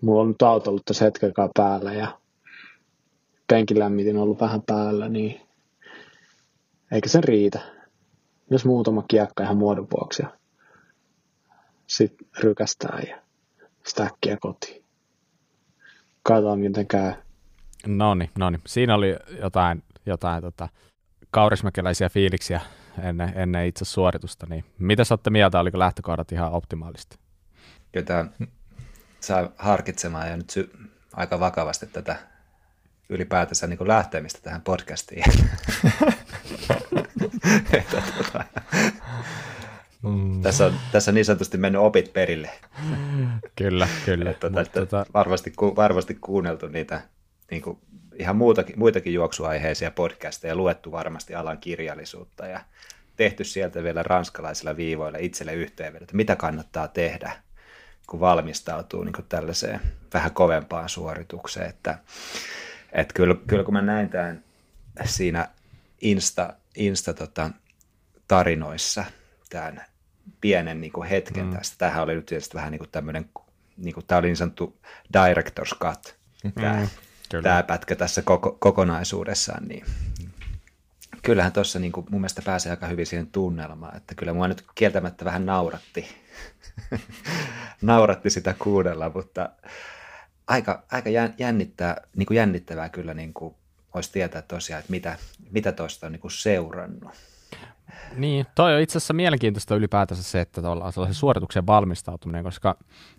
Mulla on nyt auto ollut tässä hetken päällä ja penkilämmitin on ollut vähän päällä, niin eikä sen riitä. Jos muutama kiekka ihan muodon vuoksi ja sitten rykästää ja stäkkiä kotiin. Katsotaan miten käy. No niin. Siinä oli jotain, jotain tota, kaurismäkeläisiä fiiliksiä ennen, ennen itse suoritusta, niin mitä saatte mieltä, oliko lähtökohdat ihan optimaalista? Kyllä tämä saa harkitsemaan ja nyt sy- aika vakavasti tätä ylipäätänsä niin lähtemistä tähän podcastiin. mm. tässä, on, tässä on niin sanotusti mennyt opit perille. Kyllä, kyllä. Että, Mutta että tota, varmasti, ku, varmasti kuunneltu niitä niin kuin, ihan muutakin, muitakin juoksuaiheisia podcasteja, luettu varmasti alan kirjallisuutta ja tehty sieltä vielä ranskalaisilla viivoilla itselle yhteenvedot, että mitä kannattaa tehdä, kun valmistautuu niin kuin tällaiseen vähän kovempaan suoritukseen. Että, että kyllä, kyllä kun mä näin tämän siinä Insta, Insta tota, tarinoissa tämän pienen niin kuin hetken mm. tästä. Tämähän oli nyt tietysti vähän niin kuin tämmöinen, niin kuin, tämä oli niin sanottu director's cut, tämä, Mm, kyllä. tämä pätkä tässä koko, kokonaisuudessaan, niin kyllähän tuossa niin kuin, mun mielestä pääsee aika hyvin siihen tunnelmaan, että kyllä mua nyt kieltämättä vähän nauratti, nauratti sitä kuudella, mutta aika, aika jän- jännittää, niin kuin jännittävää kyllä niin kuin olisi tietää tosiaan, että mitä, mitä tuosta on niin kuin seurannut. Niin, toi on itse asiassa mielenkiintoista ylipäätänsä se, että ollaan sellaisen suorituksen valmistautuminen, koska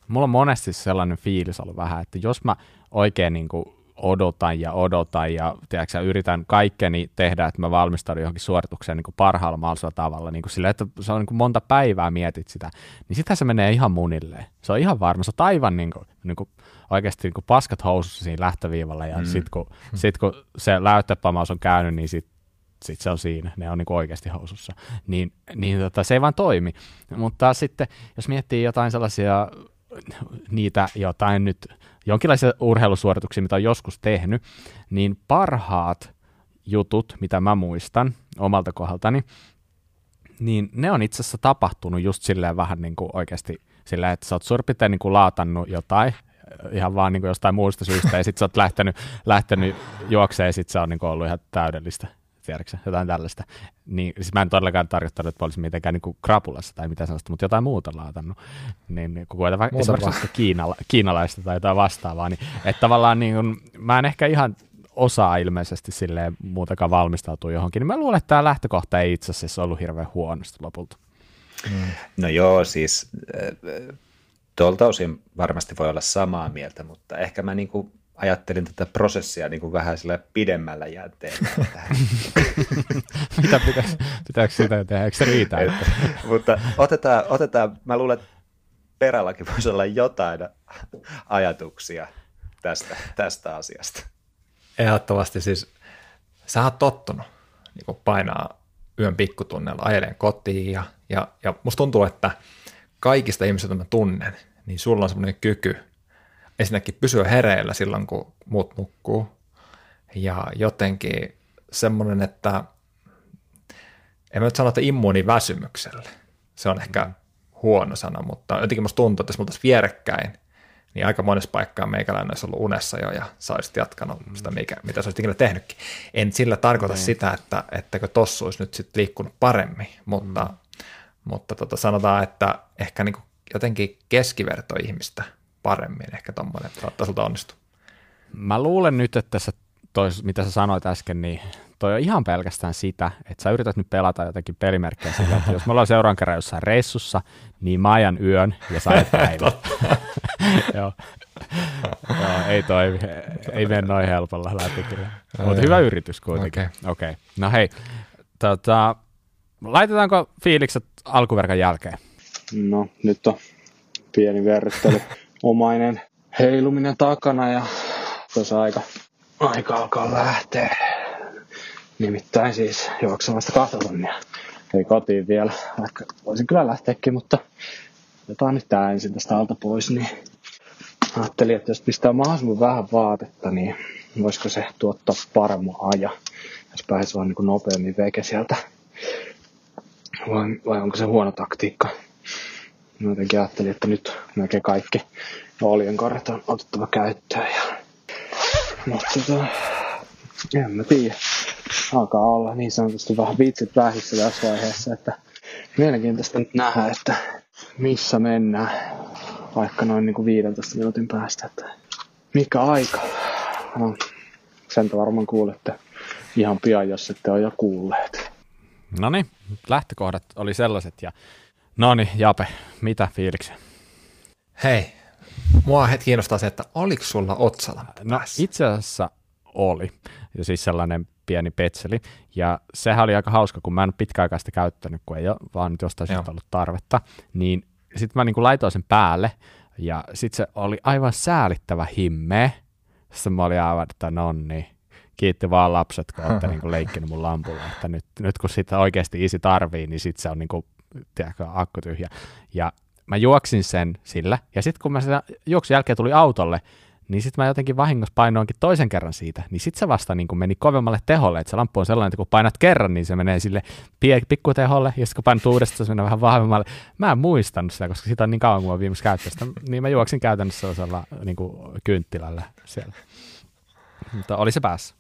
mulla on monesti sellainen fiilis ollut vähän, että jos mä oikein niin kuin odotan ja odotan ja tiedätkö, yritän kaikkeni tehdä, että mä valmistaudun johonkin suoritukseen niin kuin parhaalla mahdollisella tavalla, niin kuin sillä, että se on niin kuin monta päivää mietit sitä, niin sitä se menee ihan munilleen. Se on ihan varma, se on aivan niin kuin, niin kuin oikeasti niin kuin paskat housussa siinä lähtöviivalla ja mm. sitten kun, sit, kun se läyttepamaus on käynyt, niin sit sitten se on siinä, ne on niin oikeasti housussa, niin, niin tota, se ei vaan toimi. Mutta sitten, jos miettii jotain sellaisia, niitä jotain nyt, jonkinlaisia urheilusuorituksia, mitä on joskus tehnyt, niin parhaat jutut, mitä mä muistan omalta kohdaltani, niin ne on itse asiassa tapahtunut just silleen vähän niin kuin oikeasti silleen, että sä oot suurin piirtein niin kuin laatannut jotain, ihan vaan niin kuin jostain muusta syystä, ja sitten sä oot lähtenyt, lähtenyt juokseen, ja sitten se on niin kuin ollut ihan täydellistä tiedätkö, jotain tällaista. Niin, siis mä en todellakaan tarkoittanut, että olisin mitenkään niin kuin krapulassa tai mitä sellaista, mutta jotain muuta laatannut. Niin, niin kun koetaan vaikka esimerkiksi kiinala, kiinalaista tai jotain vastaavaa, niin että tavallaan niin kuin, mä en ehkä ihan osaa ilmeisesti silleen muutakaan valmistautua johonkin, niin mä luulen, että tämä lähtökohta ei itse asiassa ollut hirveän huonosti lopulta. No joo, siis äh, tuolta osin varmasti voi olla samaa mieltä, mutta ehkä mä niinku ajattelin tätä prosessia niinku vähän sillä pidemmällä jänteellä. mitä pitäisi, pitääkö sitä tehdä, eikö se riitä? Että... mutta otetaan, otetaan, mä luulen, että perällakin voisi olla jotain ajatuksia tästä, tästä asiasta. Ehdottomasti siis, sä oot tottunut niin painaa yön pikkutunnella ajeleen kotiin ja, ja, ja musta tuntuu, että kaikista ihmisistä, joita mä tunnen, niin sulla on semmoinen kyky ensinnäkin pysyä hereillä silloin, kun muut nukkuu ja jotenkin semmoinen, että en mä nyt sano, että immuuni väsymykselle. Se on ehkä huono sana, mutta jotenkin musta tuntuu, että jos me oltaisiin vierekkäin, niin aika monessa paikkaa meikäläinen olisi ollut unessa jo ja sä olisit jatkanut sitä, mikä, mitä sä olisit ikinä tehnytkin. En sillä tarkoita sitä, että ettäkö tossa olisi nyt sitten liikkunut paremmin, mutta, mm. mutta tota, sanotaan, että ehkä niin jotenkin keskiverto ihmistä paremmin ehkä tuommoinen saattaa sulta onnistua. Mä luulen nyt, että se tois, mitä sä sanoit äsken, niin toi on ihan pelkästään sitä, että sä yrität nyt pelata jotenkin pelimerkkejä sillä, että jos me ollaan seuraan kerran jossain reissussa, niin mä ajan yön ja sä ajat päivän. Joo. Joo, ei toimi. Ei mene noin helpolla läpi kyllä. Mutta hyvä yritys kuitenkin. Okei. Okay. okay. No hei, tota, laitetaanko fiilikset alkuverkan jälkeen? No, nyt on pieni verryttely omainen heiluminen takana ja tuossa aika, aika alkaa lähteä. Nimittäin siis juoksemasta kahta tunnia. Ei kotiin vielä, vaikka voisin kyllä lähteäkin, mutta otetaan nyt tää ensin tästä alta pois, niin ajattelin, että jos pistää mahdollisimman vähän vaatetta, niin voisiko se tuottaa paremman aja, jos pääsisi vaan niin nopeammin veke sieltä. Vai, vai onko se huono taktiikka? Mä jotenkin ajattelin, että nyt melkein kaikki oljenkorret on otettava käyttöön. Ja... Mutta tota, en mä tiedä. Alkaa olla niin sanotusti vähän vitsit vähissä tässä vaiheessa, että mielenkiintoista nyt nähdä, että missä mennään vaikka noin niin kuin 15 minuutin päästä. Että mikä aika? No, sen te varmaan kuulette ihan pian, jos ette ole jo kuulleet. No niin, lähtökohdat oli sellaiset ja no niin, Jape, mitä fiiliksi? Hei, mua hetki kiinnostaa se, että oliko sulla Otsalan No päässä? itse asiassa oli, ja siis sellainen pieni petseli, ja sehän oli aika hauska, kun mä en pitkäaikaista käyttänyt, kun ei ole vaan nyt jostain syystä ollut tarvetta, niin sitten mä niin kuin laitoin sen päälle, Ja sitten se oli aivan säälittävä himme. Sitten mä olin aivan, että nonni, kiitti vaan lapset, kun olette niin leikkinyt mun lampulla, että nyt, nyt kun sitä oikeasti isi tarvii, niin sitten se on niin kuin, tiedätkö, akku tyhjä. Ja mä juoksin sen sillä, ja sitten kun mä sitä juoksun jälkeen tuli autolle, niin sitten mä jotenkin vahingossa painoinkin toisen kerran siitä, niin sitten se vasta niin meni kovemmalle teholle, että se lamppu on sellainen, että kun painat kerran, niin se menee sille pikkuteholle, ja sitten kun painat uudestaan, se menee vähän vahvemmalle. Mä en muistanut sitä, koska sitä on niin kauan, kun mä viimeksi käyttänyt niin mä juoksin käytännössä sellaisella niin kuin kynttilällä siellä. Mutta oli se päässä.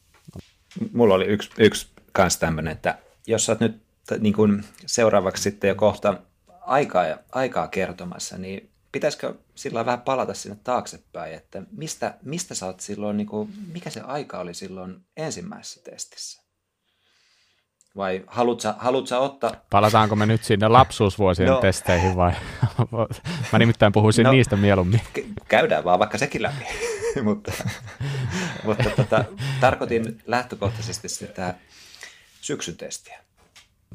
Mulla oli yksi, yksi kans tämmöinen, että jos sä oot nyt niin kuin seuraavaksi sitten jo kohta aikaa, aikaa kertomassa, niin pitäisikö sillä vähän palata sinne taaksepäin, että mistä, mistä sä oot silloin, niin kuin, mikä se aika oli silloin ensimmäisessä testissä? Vai haluatko haluat ottaa... Palataanko me nyt sinne lapsuusvuosien no. testeihin vai? Mä nimittäin puhuisin no, niistä mieluummin. Käydään vaan vaikka sekin läpi. mutta mutta tota, tarkoitin lähtökohtaisesti sitä syksyn testiä.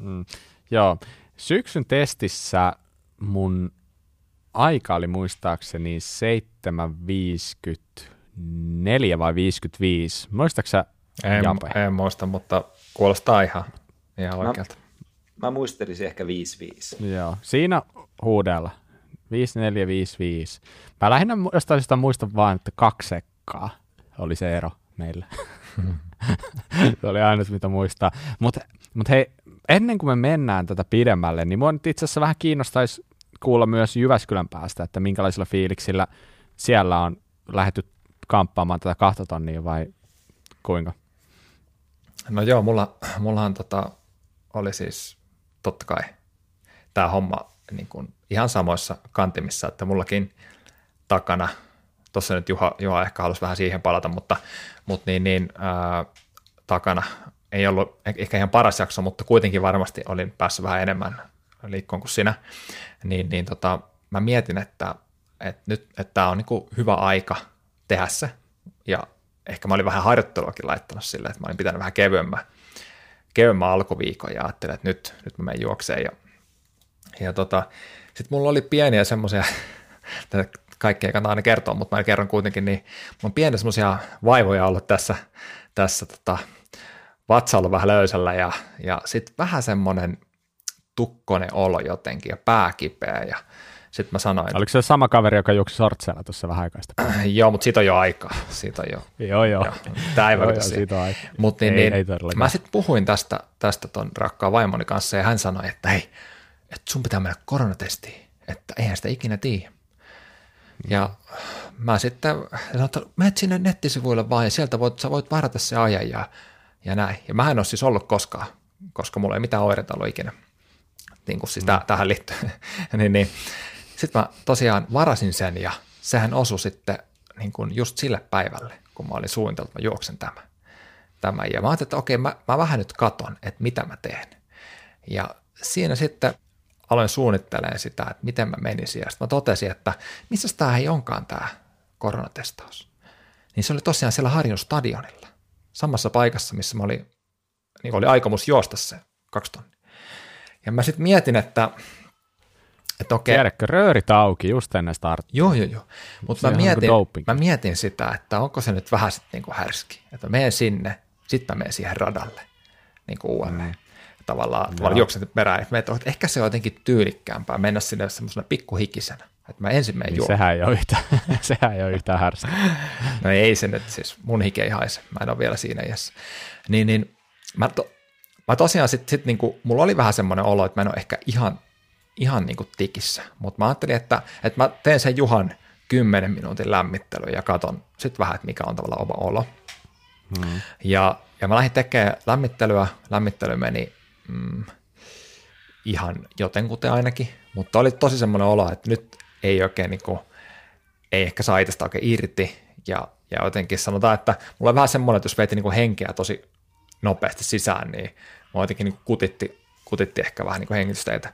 Mm, joo, syksyn testissä mun aika oli muistaakseni 7.54 vai 55. Muistaaksä sä en, en muista, mutta kuulostaa ihan, ihan mä, oikealta. Mä muistelisin ehkä 55. Joo, siinä huudella. 5455. Mä lähinnä jostain sitä muistan vaan, että kaksi sekkaa oli se ero meillä. se oli aina mitä muistaa. Mutta mut hei, ennen kuin me mennään tätä pidemmälle, niin mua nyt itse asiassa vähän kiinnostaisi kuulla myös Jyväskylän päästä, että minkälaisilla fiiliksillä siellä on lähdetty kamppaamaan tätä kahta tonnia vai kuinka? No joo, mulla, mullahan tota, oli siis totta kai tämä homma niin kuin ihan samoissa kantimissa, että mullakin takana, tuossa nyt Juha, Juha ehkä halusi vähän siihen palata, mutta, mutta niin, niin ää, takana ei ollut ehkä ihan paras jakso, mutta kuitenkin varmasti olin päässyt vähän enemmän liikkoon kuin sinä, niin, niin tota, mä mietin, että, että nyt että tämä on niin hyvä aika tehdä se, ja ehkä mä olin vähän harjoitteluakin laittanut sille, että mä olin pitänyt vähän kevyemmän, kevyemmän alkuviikon ja ajattelin, että nyt, nyt mä menen juokseen ja, ja tota, sitten mulla oli pieniä semmoisia, kaikkea kannattaa aina kertoa, mutta mä kerron kuitenkin, niin on pieniä semmoisia vaivoja ollut tässä, tässä tota, vatsa ollut vähän löysällä ja, ja sitten vähän semmoinen tukkonen olo jotenkin ja pää kipeä ja sitten mä sanoin... Oliko se sama kaveri, joka juoksi sortsella tuossa vähän aikaa joo, mutta siitä on jo aikaa. Siitä on jo. joo, joo. joo Tämä ei vaikuta siitä aika. Mut niin, ei, niin, ei mä sitten puhuin tästä, tästä ton rakkaan vaimoni kanssa ja hän sanoi, että hei, että sun pitää mennä koronatestiin, että eihän sitä ikinä tiedä. Ja mä sitten sanoin, että menet sinne nettisivuille vaan ja sieltä voit, sä voit varata se ajan ja, ja näin. Ja mä en ole siis ollut koskaan, koska mulla ei mitään oireita ollut ikinä niin kuin siis mm. tähän liittyen. niin, niin. Sitten mä tosiaan varasin sen ja sehän osui sitten niin kuin just sille päivälle, kun mä olin suunnitellut, että mä juoksen tämän. tämän. Ja mä ajattelin, että okei, mä, mä vähän nyt katon, että mitä mä teen. Ja siinä sitten aloin suunnittelemaan sitä, että miten mä menisin. Ja sitten mä totesin, että missä tämä ei onkaan tämä koronatestaus. Niin se oli tosiaan siellä Harjun stadionilla. Samassa paikassa, missä mä olin, niin oli aikomus juosta se kaksi tonnia. Ja mä sitten mietin, että, että okei. Tiedätkö, röörit auki just ennen starttia. Joo, joo, joo. Mutta mä, mietin, mä mietin sitä, että onko se nyt vähän sitten niinku härski. Että menen sinne, sitten mä menen siihen radalle niin kuin uudelleen. Mm. Tavallaan, tavallaan juoksen perään. Että, että ehkä se on jotenkin tyylikkäämpää mennä sinne semmoisena pikkuhikisenä. Että mä ensin menen niin sehän ei ole yhtään, sehän ei ole yhtään härski. no ei se nyt, siis mun hike ei haise. Mä en ole vielä siinä iässä. Niin, niin mä to, mä tosiaan sitten sit niinku, mulla oli vähän semmoinen olo, että mä en ole ehkä ihan, ihan niinku tikissä, mutta mä ajattelin, että, että mä teen sen Juhan 10 minuutin lämmittelyn ja katon sitten vähän, että mikä on tavallaan oma olo. Hmm. Ja, ja mä lähdin tekemään lämmittelyä, lämmittely meni mm, ihan jotenkuten ainakin, mutta oli tosi semmoinen olo, että nyt ei oikein niinku, ei ehkä saa itsestä oikein irti, ja, ja jotenkin sanotaan, että mulla on vähän semmoinen, että jos veti niinku henkeä tosi nopeasti sisään, niin mua jotenkin niin kutitti, kutitti ehkä vähän niin hengitysteitä.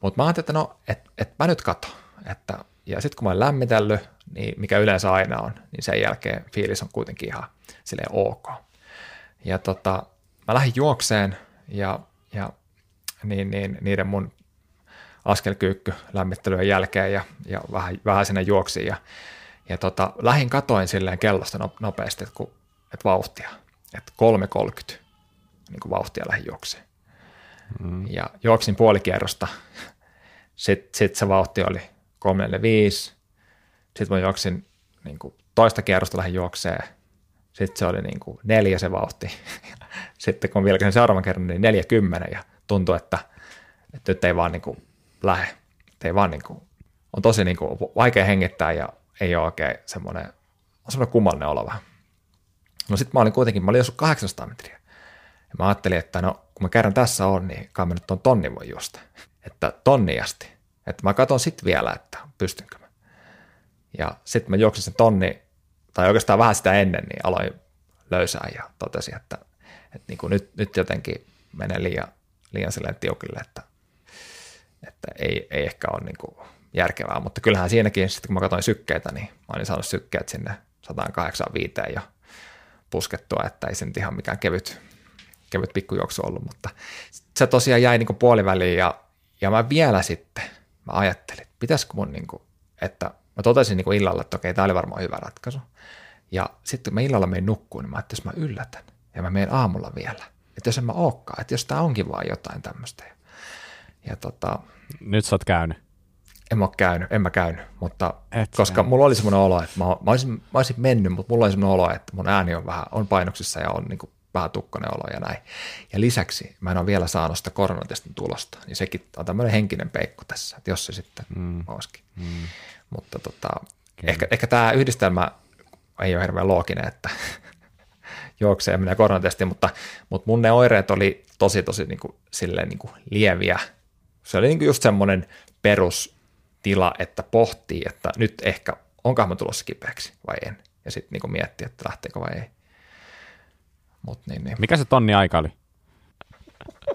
Mutta mä ajattelin, että no, että et mä nyt kato. Että, ja sitten kun mä oon lämmitellyt, niin mikä yleensä aina on, niin sen jälkeen fiilis on kuitenkin ihan silleen ok. Ja tota, mä lähdin juokseen ja, ja niin, niin, niiden mun askelkyykky lämmittelyjen jälkeen ja, ja vähän, vähän sinne juoksiin ja, ja tota, lähin katoin silleen kellosta nopeasti, että, kun, että vauhtia, että 3.30 niin kuin vauhtia lähin juokseen. Mm. Ja juoksin puolikierrosta, sitten sit se vauhti oli 345, sitten mä juoksin niin kuin toista kierrosta lähin juokseen, sitten se oli niin kuin neljä se vauhti. Sitten kun sen seuraavan kerran, niin 40 ja tuntui, että, että nyt ei vaan niin kuin lähe. Ei vaan niin kuin, on tosi niin kuin vaikea hengittää ja ei ole oikein semmoinen, on semmoinen kummallinen olo vähän. No sitten mä olin kuitenkin, mä olin joskus 800 metriä. Ja mä ajattelin, että no kun mä kerran tässä on, niin kai mä nyt on tonni voi juosta. Että tonniasti. Että mä katson sitten vielä, että pystynkö mä. Ja sitten mä juoksin sen tonni, tai oikeastaan vähän sitä ennen, niin aloin löysää ja totesin, että, että niin kuin nyt, nyt jotenkin menee liian, liian silleen tiukille, että, että ei, ei ehkä ole niin kuin järkevää, mutta kyllähän siinäkin, sitten kun mä katsoin sykkeitä, niin mä olin saanut sykkeet sinne 185 ja puskettua, että ei se nyt ihan mikään kevyt, kevyt pikkujuoksu ollut, mutta se tosiaan jäi niin kuin puoliväliin ja, ja mä vielä sitten, mä ajattelin, että pitäisikö mun, niin kuin, että mä totesin niin kuin illalla, että okei, tämä oli varmaan hyvä ratkaisu. Ja sitten kun mä illalla menin nukkuun, niin mä ajattelin, että jos mä yllätän ja mä menen aamulla vielä, että jos en mä olekaan, että jos tämä onkin vaan jotain tämmöistä. Ja, tota, Nyt sä oot käynyt. En mä ole käynyt, en mä käynyt, mutta Et koska sä. mulla oli semmoinen olo, että mä, mä, olisin, mä olisin mennyt, mutta mulla oli semmoinen olo, että mun ääni on vähän, on painoksissa ja on niin kuin vähän tukkonen olo ja näin. Ja lisäksi mä en ole vielä saanut sitä koronatestin tulosta, niin sekin on tämmöinen henkinen peikko tässä, että jos se sitten mm. olisikin. Mm. Mutta tota, ehkä, ehkä tämä yhdistelmä ei ole hirveän looginen, että juoksee ja menee koronatestiin, mutta, mutta mun ne oireet oli tosi tosi niin kuin, silleen niin kuin lieviä. Se oli niin kuin just semmoinen perustila, että pohtii, että nyt ehkä onkohan mä tulossa kipeäksi vai en. Ja sitten niin miettii, että lähteekö vai ei. Mut niin, niin. Mikä se tonni aika oli?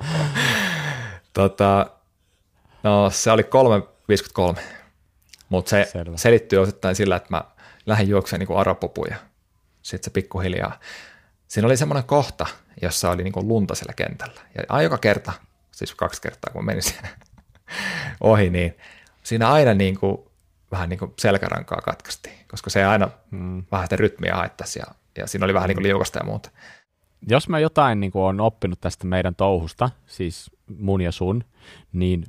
tota, no se oli 3.53, mutta se Selvä. selittyy osittain sillä, että mä lähdin juokseen niin arapupu ja sitten se pikkuhiljaa. Siinä oli semmoinen kohta, jossa oli niin lunta siellä kentällä. Ja joka kerta, siis kaksi kertaa kun menin siinä ohi, niin siinä aina niin kuin, vähän niin kuin selkärankaa katkaistiin, koska se aina hmm. vähän sitä rytmiä haittaisi ja, ja siinä oli vähän niin kuin liukasta ja muuta. Jos mä jotain niin kuin, on oppinut tästä meidän touhusta, siis mun ja sun, niin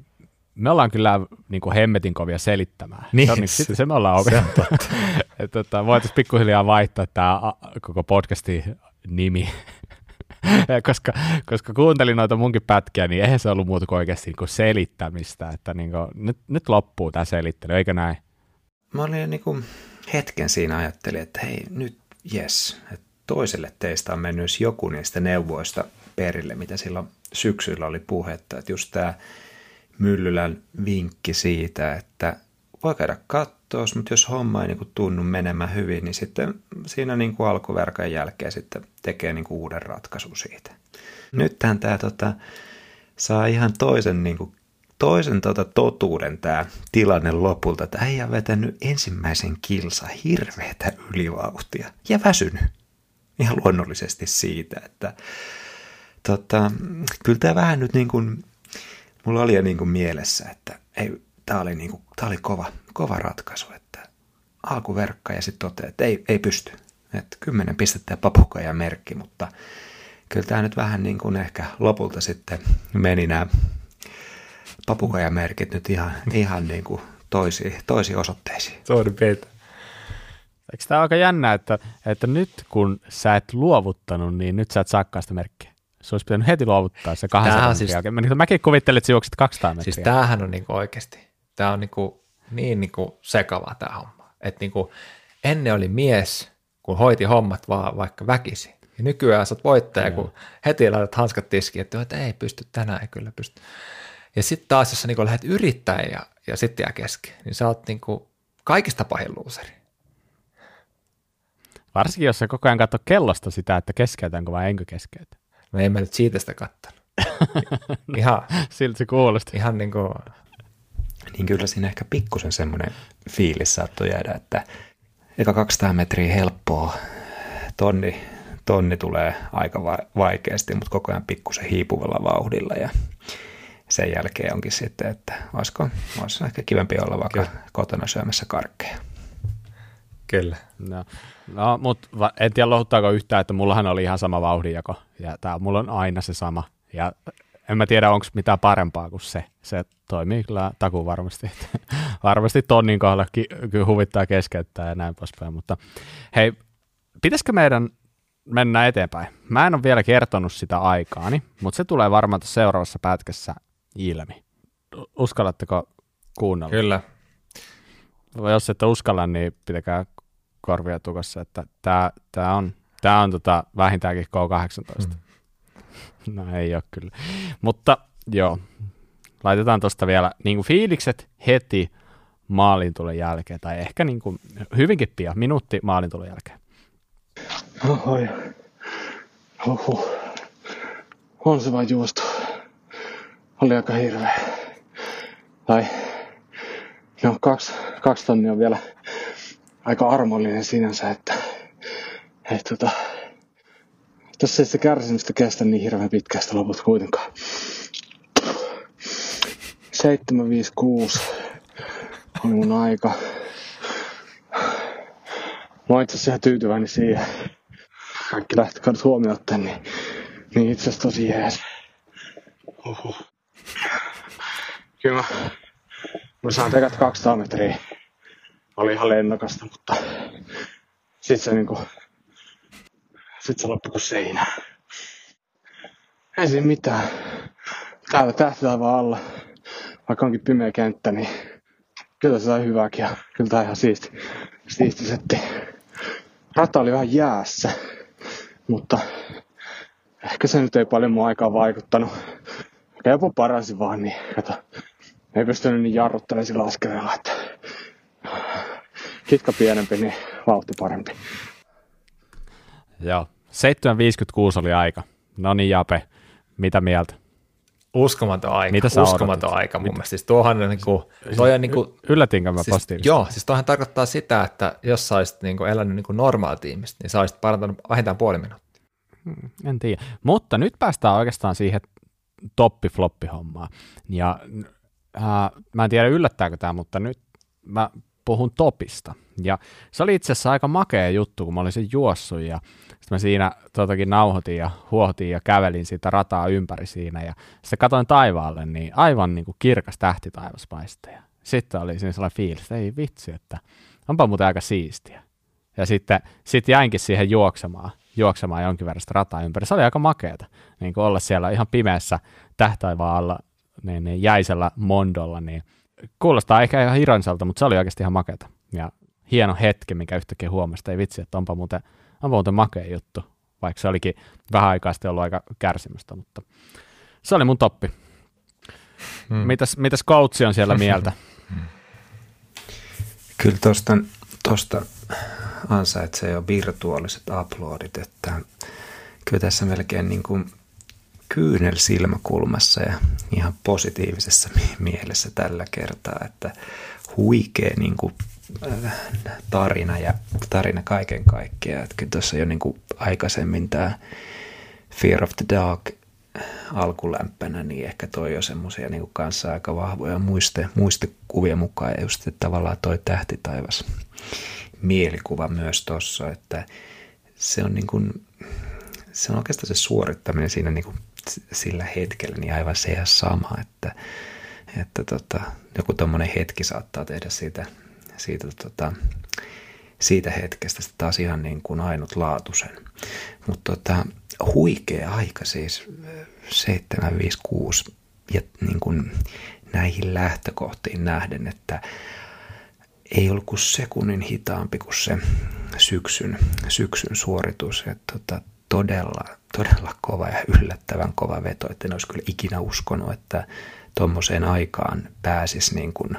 me ollaan kyllä niin kuin hemmetin kovia selittämään. Niin, se, on, niin, se- se me ollaan se on opittu. Et, tota, Voitaisiin pikkuhiljaa vaihtaa tämä koko podcastin nimi. koska, koska kuuntelin noita munkin pätkiä, niin eihän se ollut muuta kuin oikeasti niin kuin selittämistä, että niin kuin, nyt, nyt loppuu tämä selittely, eikö näin? Mä olin niin kuin hetken siinä ajattelin, että hei nyt jes, että toiselle teistä on mennyt joku niistä neuvoista perille, mitä silloin syksyllä oli puhetta. Että just tämä Myllylän vinkki siitä, että voi käydä kattoa, mutta jos homma ei niin kuin tunnu menemään hyvin, niin sitten siinä niin kuin alkuverkan jälkeen sitten tekee niin kuin uuden ratkaisun siitä. Nythän tämä tota, saa ihan toisen, niin kuin, toisen tota, totuuden tämä tilanne lopulta, että on vetänyt ensimmäisen kilsa hirveätä ylivauhtia ja väsynyt. Ihan luonnollisesti siitä, että tota, kyllä tämä vähän nyt niin kuin, mulla oli jo niin kuin mielessä, että ei, tämä oli, niin kuin, tämä oli kova, kova ratkaisu, että alkuverkka ja sitten toteaa, että ei, ei pysty. Että kymmenen pistettä ja papukajan merkki, mutta kyllä tämä nyt vähän niin kuin ehkä lopulta sitten meni nämä papukajamerkit nyt ihan, ihan niin kuin toisiin, toisiin osoitteisiin. Sorry, Peter. Eikö tämä aika jännä, että, että nyt kun sä et luovuttanut, niin nyt sä et saakaan sitä merkkiä. Se olisi pitänyt heti luovuttaa se 200 Tämähän metrin siis- jälkeen. Mä- Mäkin kuvittelin, että sä juoksit 200 metriä. Siis tämähän on niinku oikeasti, tämä on niinku niin niinku sekava tämä homma. Että niinku, ennen oli mies, kun hoiti hommat vaan vaikka väkisin. Ja nykyään sä oot voittaja, kun heti laitat hanskat tiskiin, että, että ei pysty tänään, ei kyllä pysty. Ja sitten taas, jos sä niinku lähdet yrittämään ja, ja sitten jää kesken, niin sä oot niinku kaikista pahin luuseri. Varsinkin, jos sä koko ajan katsoo kellosta sitä, että keskeytänkö vai enkö keskeytä. No en mä nyt siitä sitä kattanut. ihan, Siltä se kuulosti. ihan niinku, Niin kyllä siinä ehkä pikkusen semmoinen fiilis saattoi jäädä, että eka 200 metriä helppoa, tonni, tonni tulee aika va- vaikeasti, mutta koko ajan pikkusen hiipuvalla vauhdilla ja sen jälkeen onkin sitten, että olisiko, olisi ehkä kivempi olla vaikka Kyllä. kotona syömässä karkkeja. Kyllä. No, no mutta en tiedä lohuttaako yhtään, että mullahan oli ihan sama vauhdinjako, ja tää, mulla on aina se sama, ja en mä tiedä, onko mitään parempaa kuin se. Se toimii kyllä takuun varmasti. varmasti tonnin kohdalla kyllä huvittaa keskeyttää ja näin poispäin, mutta hei, pitäisikö meidän mennä eteenpäin? Mä en ole vielä kertonut sitä aikaani, mutta se tulee varmaan seuraavassa pätkässä ilmi. Uskallatteko kuunnella? Kyllä. Jos ette uskalla, niin pitäkää korvia tukossa, että tämä, on, tämä on tota vähintäänkin K18. Hmm. No ei ole kyllä. Mutta joo, laitetaan tuosta vielä niin kuin fiilikset heti maalintulon jälkeen, tai ehkä niin kuin hyvinkin pian, minuutti maalintulon jälkeen. Oho, Oho. On se vain juostu. Oli aika hirveä. Tai no, kaksi, kaksi tonnia on vielä aika armollinen sinänsä, että, että tota, tässä ei sitä kärsimystä kestä niin hirveän pitkästä loput kuitenkaan. 756 oli mun aika. Mä oon itse asiassa ihan tyytyväinen siihen. Kaikki lähtökohdat huomioon niin, niin itse asiassa tosi jees. Oho. Kyllä mä, mä saan tekat 200 metriä. Oli ihan lennokasta, mutta sit se niinku sitten se loppui kuin seinä. Ei siinä mitään. Täällä tähtitaivaan alla, vaikka onkin pimeä kenttä, niin kyllä se sai hyvääkin ja kyllä tää ihan siisti, siisti setti. Rata oli vähän jäässä, mutta ehkä se nyt ei paljon mun aikaa vaikuttanut. Ehkä jopa paransi vaan, niin kato, ei pystynyt niin jarruttelemaan sillä askeleella, että kitka pienempi, niin vauhti parempi. Joo, 7.56 oli aika. No niin, Jape, mitä mieltä? Uskomaton aika. Mitä sä Uskomaton odotat? aika mun mielestä. Siis tuohan on niin kuin, toi on niin kuin, Yllätinkö mä siis, positiivisesti? Joo, siis tuohan tarkoittaa sitä, että jos sä olisit niin kuin elänyt niin kuin normaalitiimistä, niin sä olisit parantanut vähintään puoli minuuttia. Hmm, en tiedä. Mutta nyt päästään oikeastaan siihen toppi-floppi-hommaan. Ja äh, mä en tiedä yllättääkö tämä, mutta nyt mä puhun topista. Ja se oli itse asiassa aika makea juttu, kun mä olin sen juossut ja sitten mä siinä totakin nauhoitin ja huohtin ja kävelin sitä rataa ympäri siinä ja sitten katoin taivaalle, niin aivan niin kuin kirkas tähtitaivas paistoi. Sitten oli siinä sellainen fiilis, että ei vitsi, että onpa muuten aika siistiä. Ja sitten sit jäinkin siihen juoksemaan, juoksemaan jonkin verran sitä rataa ympäri. Se oli aika makeata, niin kuin olla siellä ihan pimeässä tähtaivaan alla niin, niin jäisellä mondolla, niin kuulostaa ehkä ihan ironsalta, mutta se oli oikeasti ihan makeata. Ja hieno hetki, mikä yhtäkkiä huomasi, että ei vitsi, että onpa muuten, onpa muuten makea juttu, vaikka se olikin vähän aikaa sitten ollut aika kärsimystä, mutta se oli mun toppi. Hmm. Mitäs, mitäs coachi on siellä mieltä? Kyllä tuosta tosta ansaitsee jo virtuaaliset uploadit, että kyllä tässä melkein niin kuin kyynel silmäkulmassa ja ihan positiivisessa mielessä tällä kertaa, että huikea niin kuin tarina ja tarina kaiken kaikkiaan. Että kyllä tuossa jo niin kuin aikaisemmin tämä Fear of the Dark alkulämpänä, niin ehkä toi jo semmoisia niin kanssa aika vahvoja muiste, muistikuvia mukaan. Ja just tavallaan toi tähtitaivas mielikuva myös tuossa, että se on, niin kuin, se on oikeastaan se suorittaminen siinä niin kuin sillä hetkellä niin aivan se ja sama, että, että tota, joku tuommoinen hetki saattaa tehdä siitä siitä, tota, siitä hetkestä sitten taas ihan niin kuin ainutlaatuisen. Mutta tota, huikea aika siis 756 ja niin kuin näihin lähtökohtiin nähden, että ei ollut kuin sekunnin hitaampi kuin se syksyn, syksyn suoritus. Että tota, todella, todella kova ja yllättävän kova veto, että en olisi kyllä ikinä uskonut, että tuommoiseen aikaan pääsisi niin kuin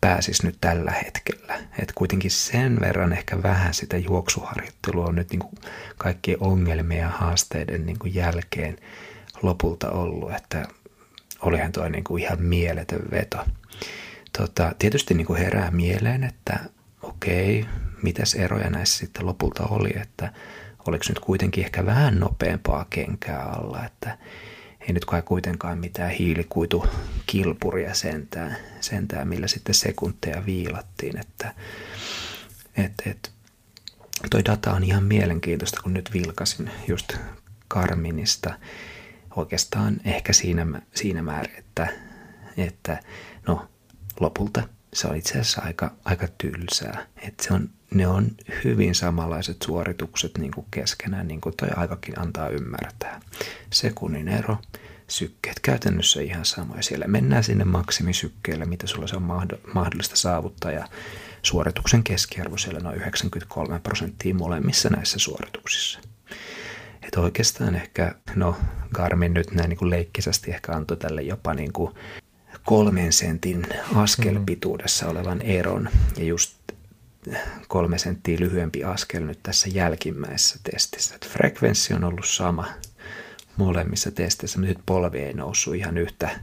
pääsisi nyt tällä hetkellä. Et kuitenkin sen verran ehkä vähän sitä juoksuharjoittelua on nyt niin kuin kaikkien ongelmien ja haasteiden niin kuin jälkeen lopulta ollut, että olihan tuo niin kuin ihan mieletön veto. Tota, tietysti niin kuin herää mieleen, että okei, mitäs eroja näissä sitten lopulta oli, että oliko nyt kuitenkin ehkä vähän nopeampaa kenkää alla, että ei nyt kai kuitenkaan mitään hiilikuitukilpuria sentään, sentään millä sitten sekunteja viilattiin, että et, et, toi data on ihan mielenkiintoista, kun nyt vilkasin just Karminista. Oikeastaan ehkä siinä, siinä määrin, että, että no lopulta se on itse asiassa aika, aika tylsää. Että se on, ne on hyvin samanlaiset suoritukset niin kuin keskenään, niin kuin toi aikakin antaa ymmärtää. Sekunnin ero, sykkeet käytännössä ihan samoja. Siellä mennään sinne maksimisykkeelle, mitä sulla se on mahdollista saavuttaa ja suorituksen keskiarvo siellä noin 93 prosenttia molemmissa näissä suorituksissa. Että oikeastaan ehkä, no Garmin nyt näin niin kuin leikkisästi ehkä antoi tälle jopa niin kuin kolmen sentin askelpituudessa olevan eron ja just kolme senttiä lyhyempi askel nyt tässä jälkimmäisessä testissä. Et frekvenssi on ollut sama molemmissa testeissä, mutta nyt polvi ei noussut ihan yhtä,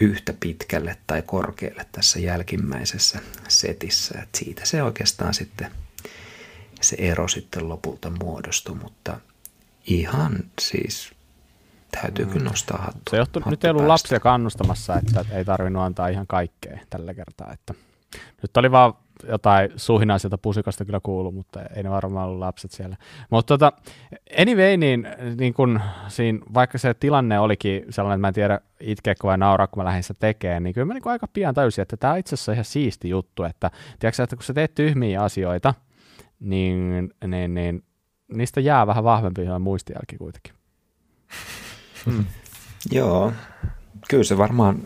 yhtä pitkälle tai korkealle tässä jälkimmäisessä setissä. Et siitä se oikeastaan sitten se ero sitten lopulta muodostui, mutta ihan siis täytyy kyllä nostaa hattua. Se johtuu, nyt ei ollut lapsia kannustamassa, että ei tarvinnut antaa ihan kaikkea tällä kertaa. Että nyt oli vaan jotain suhinaa sieltä pusikasta kyllä kuulu, mutta ei ne varmaan ollut lapset siellä. Mutta tota, anyway, niin, niin kun siinä, vaikka se tilanne olikin sellainen, että mä en tiedä itkeekö vai nauraa, kun mä lähdin sitä tekemään, niin kyllä mä niin aika pian täysin, että tämä on itse asiassa ihan siisti juttu, että, tiedätkö, että kun sä teet tyhmiä asioita, niin, niin, niin niistä jää vähän vahvempi muistijälki kuitenkin. Hmm. Joo, kyllä se varmaan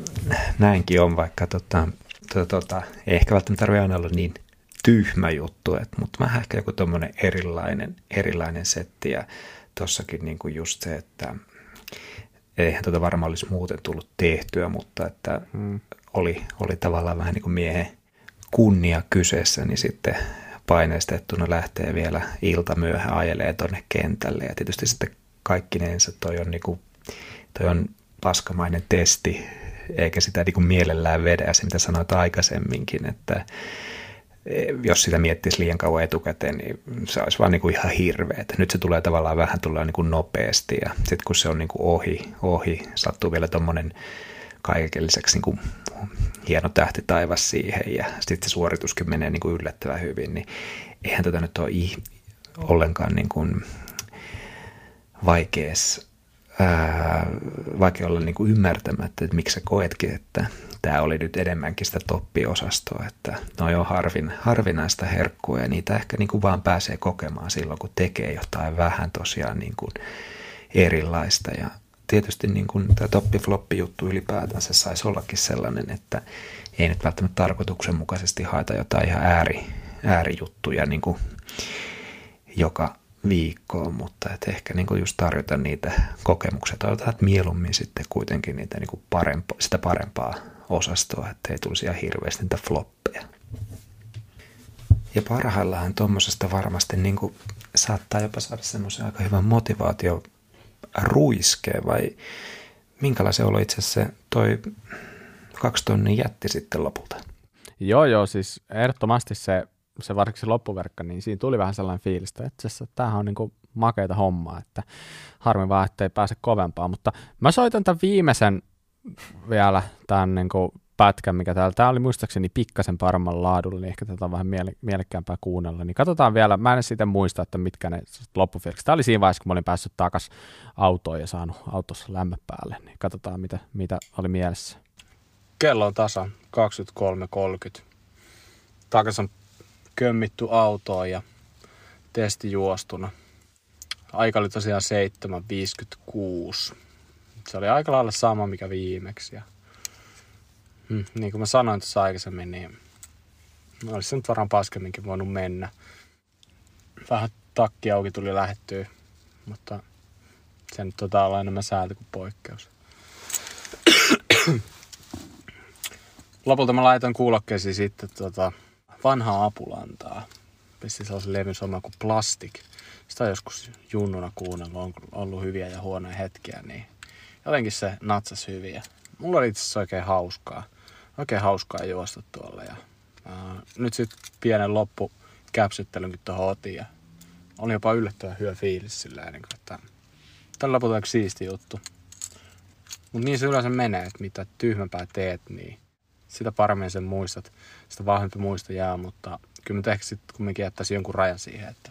näinkin on, vaikka tota, tota, tota, ei ehkä välttämättä tarvitse aina olla niin tyhmä juttu, et, mutta vähän ehkä joku tuommoinen erilainen, erilainen setti ja tossakin niin kuin just se, että eihän tota varmaan olisi muuten tullut tehtyä, mutta että hmm. oli, oli tavallaan vähän niin kuin miehen kunnia kyseessä, niin sitten paineistettuna lähtee vielä ilta myöhään ajelee tuonne kentälle ja tietysti sitten kaikkinensa toi on, niinku, toi on paskamainen testi, eikä sitä niinku mielellään vedä, se mitä sanoit aikaisemminkin, että e, jos sitä miettisi liian kauan etukäteen, niin se olisi vaan niinku ihan hirveä. Nyt se tulee tavallaan vähän tulee niinku nopeasti ja sitten kun se on niinku ohi, ohi, sattuu vielä tuommoinen kaiken lisäksi niin hieno tähti taivas siihen ja sitten se suorituskin menee niin kuin yllättävän hyvin, niin eihän tätä nyt ole ollenkaan niin kuin vaikeas, ää, vaikea olla niin kuin ymmärtämättä, että miksi sä koetkin, että tämä oli nyt enemmänkin sitä toppiosastoa, että no on harvin, harvinaista herkkua ja niitä ehkä niin kuin vaan pääsee kokemaan silloin, kun tekee jotain vähän tosiaan niin kuin erilaista. Ja tietysti niin kuin tämä toppi-floppi juttu ylipäätänsä saisi ollakin sellainen, että ei nyt välttämättä tarkoituksenmukaisesti haeta jotain ihan ääri, äärijuttuja niin kuin joka viikkoon, mutta että ehkä niin kuin just tarjota niitä kokemuksia, toivotaan, että mieluummin sitten kuitenkin niitä niin kuin parempa, sitä parempaa osastoa, että ei tulisi ihan hirveästi niitä floppeja. Ja parhaillaan tuommoisesta varmasti niin kuin saattaa jopa saada semmoisen aika hyvän motivaatio ruiske vai minkälainen olo itse asiassa toi kaksi tonnin jätti sitten lopulta? Joo, joo, siis ehdottomasti se se varsinkin se loppuverkka, niin siinä tuli vähän sellainen fiilis, että itse tämähän on niin kuin makeita hommaa, että harmi vaan, ettei pääse kovempaa, mutta mä soitan tämän viimeisen vielä tämän niin kuin pätkän, mikä täällä, tämä oli muistaakseni pikkasen paremmalla laadulla, niin ehkä tätä on vähän miele- mielekkäämpää kuunnella, niin katsotaan vielä, mä en sitten muista, että mitkä ne loppufiilikset, tämä oli siinä vaiheessa, kun mä olin päässyt takas autoon ja saanut autossa lämmö päälle, niin katsotaan, mitä, mitä oli mielessä. Kello on tasa 23.30. Takaisin kömmitty autoon ja testi juostuna. Aika oli tosiaan 7.56. Se oli aika lailla sama mikä viimeksi. Ja, hmm, niin kuin mä sanoin tuossa aikaisemmin, niin olisi se nyt varmaan paskemminkin voinut mennä. Vähän takki auki tuli lähettyä, mutta se nyt tota olla enemmän sääntö kuin poikkeus. Lopulta mä laitoin kuulokkeisiin sitten tota, vanhaa apulantaa. Pisti sellaisen levyn sama kuin Plastic. Sitä on joskus junnuna kuunnellut, on ollut hyviä ja huonoja hetkiä, niin jotenkin se natsas hyviä. Mulla oli itse asiassa oikein hauskaa. Oikein hauskaa juosta tuolla. Ja, ää, nyt sitten pienen loppu käpsyttelynkin tuohon otin ja oli jopa yllättävän hyvä fiilis sillä niin että tämä on lopulta siisti juttu. Mutta niin se yleensä menee, että mitä tyhmämpää teet, niin sitä paremmin sen muistat, sitä vahvempi muisto jää, mutta kyllä mä ehkä sitten kumminkin jättäisin jonkun rajan siihen, että,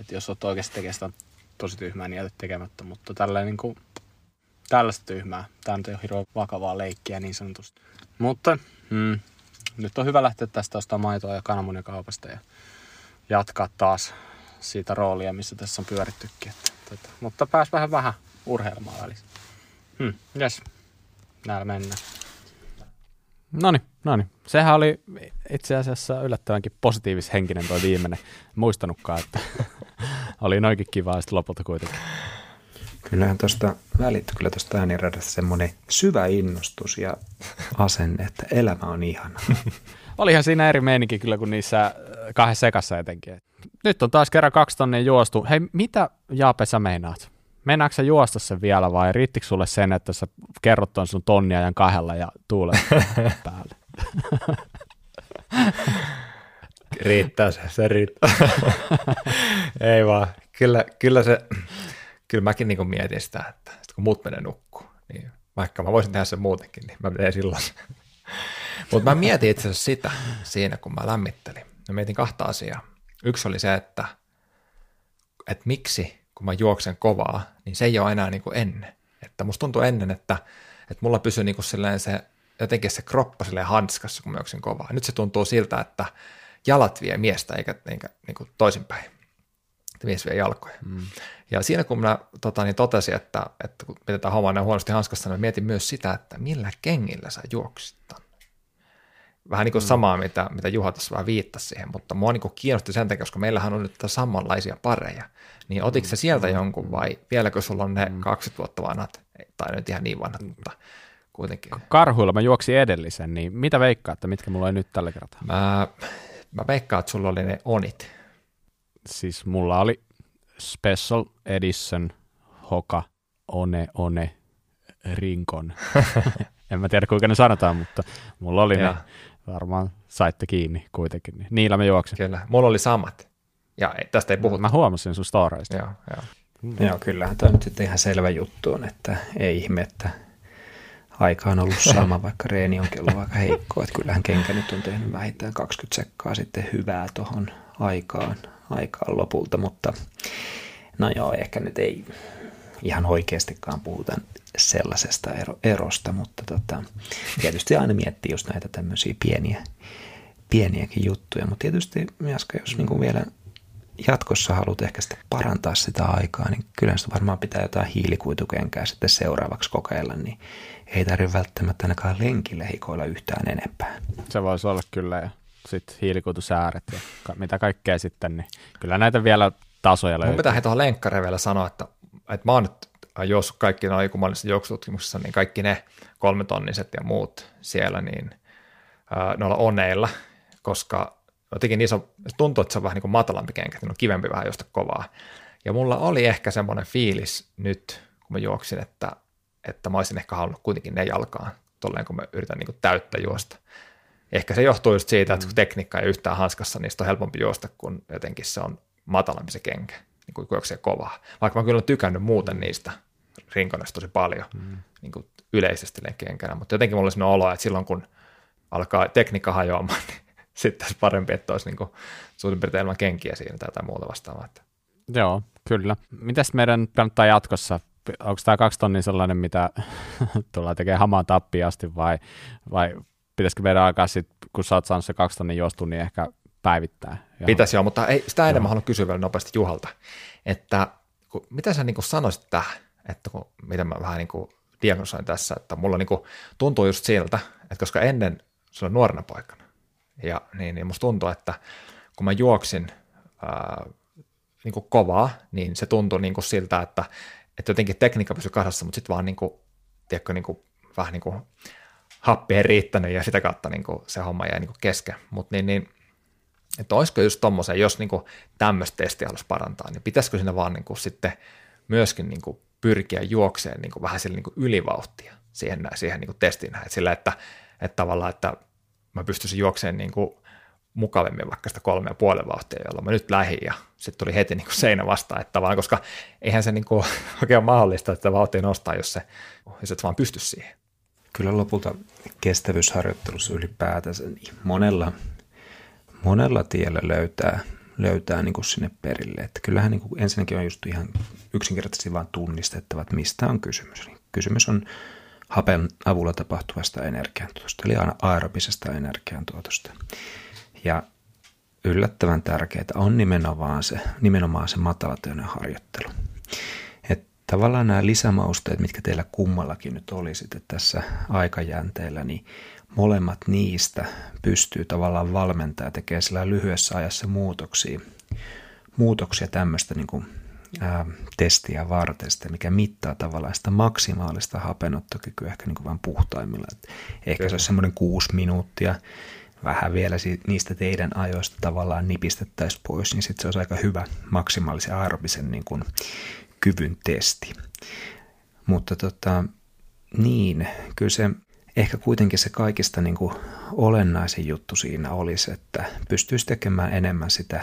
että jos olet oikeasti tekemään tosi tyhmää, niin jätät tekemättä, mutta tälleen niin kuin, tällaista tyhmää. Tämä nyt ei ole hirveän vakavaa leikkiä niin sanotusti. Mutta mm, nyt on hyvä lähteä tästä ostamaan maitoa ja kananmunia kaupasta ja jatkaa taas siitä roolia, missä tässä on pyörittykin. Että, että, mutta pääs vähän vähän urheilemaan välissä. Hmm, yes. Näillä mennään. Noni, noni. Sehän oli itse asiassa yllättävänkin positiivishenkinen tuo viimeinen. Muistanutkaan, että oli noinkin kivaa sitten lopulta kuitenkin. Kyllähän tuosta välittyi kyllä tuosta ääniradasta semmoinen syvä innostus ja asenne, että elämä on ihana. Olihan siinä eri meininki kyllä kuin niissä äh, kahdessa sekassa etenkin. Nyt on taas kerran kaksi tonnia juostu. Hei, mitä Jaape sä meinaat? Meinaatko sä juosta sen vielä vai riittikö sulle sen, että sä kerrot ton sun tonnia ja kahdella ja tuulet päälle? Riittää se, se riittää. Ei vaan, kyllä, kyllä se, kyllä mäkin niin mietin sitä, että sit kun muut menee nukkuu, niin vaikka mä voisin tehdä sen muutenkin, niin mä teen silloin. Mutta mä mietin itse asiassa sitä siinä, kun mä lämmittelin. Mä mietin kahta asiaa. Yksi oli se, että, että miksi kun mä juoksen kovaa, niin se ei ole enää niin kuin ennen. Että musta tuntuu ennen, että, että mulla pysyy niin kuin se, jotenkin se kroppa hanskassa, kun mä juoksen kovaa. Nyt se tuntuu siltä, että jalat vie miestä eikä, eikä niin kuin toisinpäin. Että mies vie jalkoja. Mm. Ja siinä kun mä tota, niin totesin, että, että kun pidetään hommaa näin huonosti hanskassa, niin mietin myös sitä, että millä kengillä sä juoksit Vähän niin kuin mm. samaa, mitä, mitä Juha tässä vähän viittasi siihen, mutta mua niin kuin kiinnosti sen takia, koska meillähän on nyt samanlaisia pareja. Niin otitko mm. sieltä jonkun vai vieläkö sulla on ne mm. 20 vuotta vanhat, tai nyt ihan niin vanhat, mutta kuitenkin. Karhuilla mä juoksin edellisen, niin mitä että mitkä mulla on nyt tällä kertaa? Mä, mä veikkaan, että sulla oli ne onit. Siis mulla oli Special Edition Hoka One One Rinkon. en mä tiedä kuinka ne sanotaan, mutta mulla oli ne varmaan saitte kiinni kuitenkin. Niin niillä mä juoksin. Kyllä, mulla oli samat. Ja tästä ei puhuta. Mä huomasin sun storeista. Joo, joo. Mm. Joo, kyllähän tämä on nyt ihan selvä juttu on, että ei ihme, että aika on ollut sama, vaikka reeni on kello aika heikko. Että kyllähän kenkä nyt on tehnyt vähintään 20 sekkaa sitten hyvää tuohon aikaan, aikaan lopulta, mutta no joo, ehkä nyt ei ihan oikeastikaan puhuta sellaisesta ero, erosta, mutta tota, tietysti aina miettii just näitä tämmöisiä pieniä, pieniäkin juttuja, mutta tietysti Jaska, jos niin kuin vielä jatkossa haluat ehkä sitten parantaa sitä aikaa, niin kyllä sitä varmaan pitää jotain hiilikuitukenkää sitten seuraavaksi kokeilla, niin ei tarvitse välttämättä ainakaan lenkille hikoilla yhtään enempää. Se voisi olla kyllä, ja sitten hiilikuitusääret ja mitä kaikkea sitten, niin kyllä näitä vielä tasoja löytyy. Mun pitää tuohon lenkkareen vielä sanoa, että, että mä oon nyt jos kaikki noin kummallisesti juoksututkimuksissa, niin kaikki ne kolmetonniset ja muut siellä, niin ää, noilla oneilla, koska jotenkin niissä tuntuu, että se on vähän niin kuin matalampi kenkä, niin on kivempi vähän josta kovaa. Ja mulla oli ehkä semmoinen fiilis nyt, kun mä juoksin, että, että mä olisin ehkä halunnut kuitenkin ne jalkaan, tolleen kun mä yritän niin kuin täyttä juosta. Ehkä se johtuu just siitä, että kun mm. tekniikka ei yhtään hanskassa, niin on helpompi juosta, kun jotenkin se on matalampi se kenkä, niin kuin juoksee kovaa. Vaikka mä kyllä olen tykännyt muuten niistä rinkonasta tosi paljon mm. niin kuin yleisesti lenkkienkänä, mutta jotenkin mulla oli sellainen olo, että silloin kun alkaa tekniikka hajoamaan, niin sitten olisi parempi, että olisi niin kuin suurin piirtein ilman kenkiä siinä tai jotain muuta vastaavaa. Että. Joo, kyllä. Mitäs meidän kannattaa jatkossa? Onko tämä kaksi tonnia sellainen, mitä tullaan tekemään hamaan tappiin asti vai, vai pitäisikö meidän alkaa sitten, kun sä oot saanut se kaksi tonnia juostu, niin ehkä päivittää? Pitäisi joo, mutta ei, sitä enemmän haluan kysyä vielä nopeasti Juhalta, että kun, mitä sä niin sanoisit tähän, että kun, mitä mä vähän niin diagnosoin tässä, että mulla niin kuin tuntuu just siltä, että koska ennen se on nuorena poikana, ja niin, niin musta tuntuu, että kun mä juoksin ää, niin kuin kovaa, niin se tuntui niin kuin siltä, että, että jotenkin tekniikka pysyi kasassa, mutta sitten vaan niin kuin, tiedätkö, niin kuin, vähän niin kuin happi ei riittänyt ja sitä kautta niin kuin se homma jäi niin kuin kesken. Mutta niin, niin, että olisiko just tommoisen, jos niin tämmöistä testiä haluaisi parantaa, niin pitäisikö siinä vaan niin kuin sitten myöskin niin kuin pyrkiä juokseen niin kuin vähän sille niin kuin ylivauhtia siihen, siihen niin kuin testiin. Että sillä, että, että tavallaan, että mä pystyisin juokseen niin kuin mukavimmin vaikka sitä kolme ja puolen vauhtia, jolloin mä nyt lähdin ja sitten tuli heti niin kuin seinä vastaan, että vaan, koska eihän se niin kuin oikein mahdollista, että vauhtia nostaa, jos, se, jos et vaan pysty siihen. Kyllä lopulta kestävyysharjoittelussa ylipäätänsä niin monella, monella tiellä löytää, löytää niin kuin sinne perille. Että kyllähän niin kuin ensinnäkin on just ihan yksinkertaisesti vain tunnistettava, että mistä on kysymys. Niin kysymys on hapen avulla tapahtuvasta energiantuotosta, eli aerobisesta energiantuotosta. Ja yllättävän tärkeää on nimenomaan se, nimenomaan se matalatöinen harjoittelu. Että tavallaan nämä lisämausteet, mitkä teillä kummallakin nyt olisi tässä aikajänteellä, niin molemmat niistä pystyy tavallaan valmentamaan tekemään sillä lyhyessä ajassa muutoksia, muutoksia tämmöistä niin kuin, ää, testiä varten, sitä, mikä mittaa tavallaan sitä maksimaalista hapenottokykyä ehkä niin kuin vain puhtaimmilla. Et ehkä Kyllä. se olisi semmoinen kuusi minuuttia, vähän vielä niistä teidän ajoista tavallaan nipistettäisiin pois, niin sitten se olisi aika hyvä maksimaalisen aerobisen niin kuin, kyvyn testi. Mutta tota, niin, kyllä se ehkä kuitenkin se kaikista niin kuin olennaisin juttu siinä olisi, että pystyisi tekemään enemmän sitä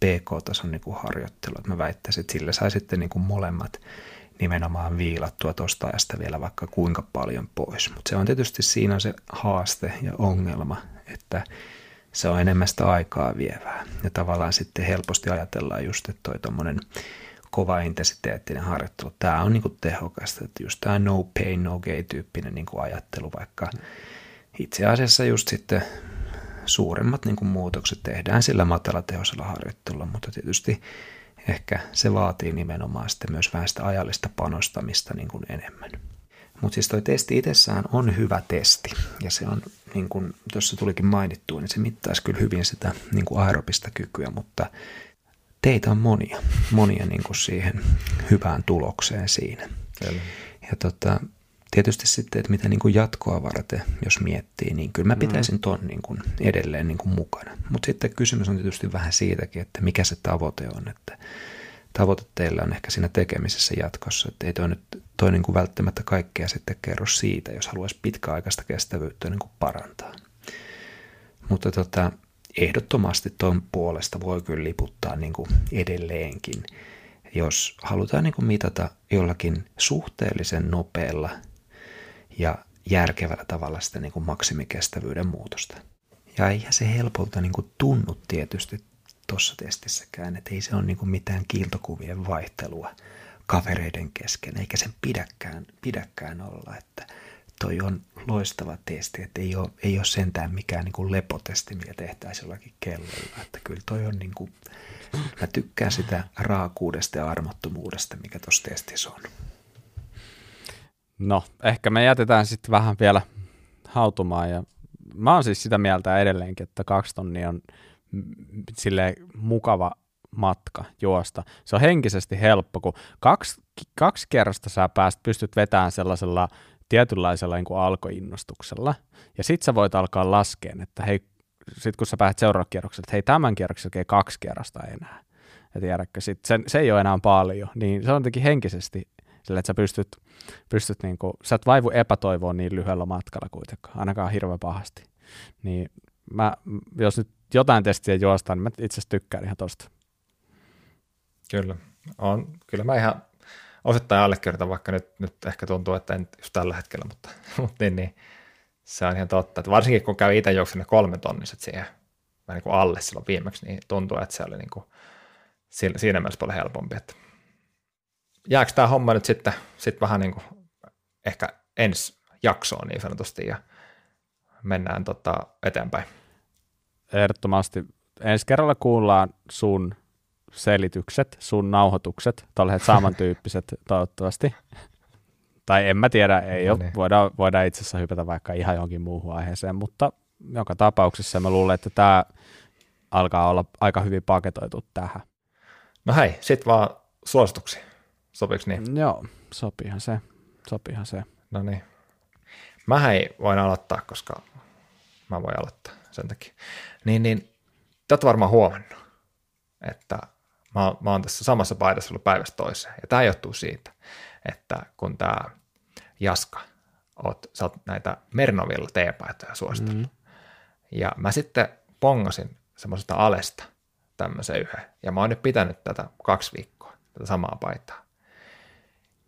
PK-tason niin kuin harjoittelua. Mä väittäisin, että sillä sai sitten niin kuin molemmat nimenomaan viilattua tuosta ajasta vielä vaikka kuinka paljon pois. Mutta se on tietysti siinä se haaste ja ongelma, että se on enemmän sitä aikaa vievää. Ja tavallaan sitten helposti ajatellaan just, että toi tommonen kova intensiteettinen harjoittelu, tämä on niinku tehokasta, että just tämä no pain, no gain tyyppinen niinku ajattelu, vaikka itse asiassa just sitten suuremmat niinku muutokset tehdään sillä matalatehoisella harjoittelulla, mutta tietysti ehkä se vaatii nimenomaan sitten myös vähän sitä ajallista panostamista niin kuin enemmän. Mutta siis toi testi itsessään on hyvä testi ja se on, niin kuin tuossa tulikin mainittua, niin se mittaisi kyllä hyvin sitä niin kuin aerobista kykyä, mutta teitä on monia, monia niin kuin siihen hyvään tulokseen siinä. Kyllä. Ja tota, tietysti sitten, että mitä niin kuin jatkoa varten, jos miettii, niin kyllä mä pitäisin ton niin kuin edelleen niin kuin mukana. Mutta sitten kysymys on tietysti vähän siitäkin, että mikä se tavoite on, että tavoite teillä on ehkä siinä tekemisessä jatkossa, että ei toi nyt toi niin kuin välttämättä kaikkea sitten kerro siitä, jos haluaisi pitkäaikaista kestävyyttä niin kuin parantaa. Mutta tota, ehdottomasti tuon puolesta voi kyllä liputtaa niin kuin edelleenkin, jos halutaan niin kuin mitata jollakin suhteellisen nopealla ja järkevällä tavalla sitä niin kuin maksimikestävyyden muutosta. Ja eihän se helpolta niin kuin tunnu tietysti tuossa testissäkään, että ei se ole niin kuin mitään kiiltokuvien vaihtelua kavereiden kesken, eikä sen pidäkään, pidäkään olla, että toi on loistava testi, että ei ole, ei ole sentään mikään niin kuin lepotesti, mikä tehtäisiin jollakin kellolla, että kyllä toi on niin kuin, mä tykkään sitä raakuudesta ja armottomuudesta, mikä tuossa testissä on. No, ehkä me jätetään sitten vähän vielä hautumaan ja mä oon siis sitä mieltä edelleenkin, että kaksi tonnia on sille mukava matka juosta. Se on henkisesti helppo, kun kaksi, kaksi kerrasta sä pääst, pystyt vetämään sellaisella tietynlaisella niin kuin alkoinnostuksella, ja sit sä voit alkaa laskea, että hei, sit kun sä pääset seuraavalle kierrokselle, että hei, tämän kierroksen kaksi kierrosta enää. Ja tiedätkö, sit sen, se ei ole enää paljon, niin se on jotenkin henkisesti sillä, että sä pystyt, pystyt niin kuin, sä et vaivu epätoivoon niin lyhyellä matkalla kuitenkaan, ainakaan hirveän pahasti. Niin mä, jos nyt jotain testiä juostaan, niin mä itse asiassa tykkään ihan tosta. Kyllä, on, kyllä mä ihan osittain allekirjoitan, vaikka nyt, nyt ehkä tuntuu, että en just tällä hetkellä, mutta, mutta niin, niin, se on ihan totta. Että varsinkin kun käy itse juoksen ne kolme tonniset siihen vähän niin kuin alle silloin viimeksi, niin tuntuu, että se oli niin kuin, siinä mielessä paljon helpompi. Että jääkö tämä homma nyt sitten, sitten vähän niin kuin ehkä ensi jaksoon niin sanotusti ja mennään tota eteenpäin. Ehdottomasti. Ensi kerralla kuullaan sun selitykset, sun nauhoitukset, tällaiset samantyyppiset toivottavasti. tai en mä tiedä, ei no ole. Niin. Voidaan, voidaan itse asiassa hypätä vaikka ihan johonkin muuhun aiheeseen, mutta joka tapauksessa mä luulen, että tämä alkaa olla aika hyvin paketoitu tähän. No hei, sit vaan suosituksia. Sopiiko niin? Joo, sopihan se. Sopihan se. No niin. Mä hei voin aloittaa, koska mä voin aloittaa sen takia. Niin, niin te varmaan huomannut, että mä, mä oon tässä samassa paidassa ollut päivästä toiseen. Ja tämä johtuu siitä, että kun tämä Jaska, oot, sä oot näitä Mernovilla teepaitoja suositellut. Mm-hmm. Ja mä sitten pongasin semmoisesta alesta tämmöisen yhden. Ja mä oon nyt pitänyt tätä kaksi viikkoa, tätä samaa paitaa.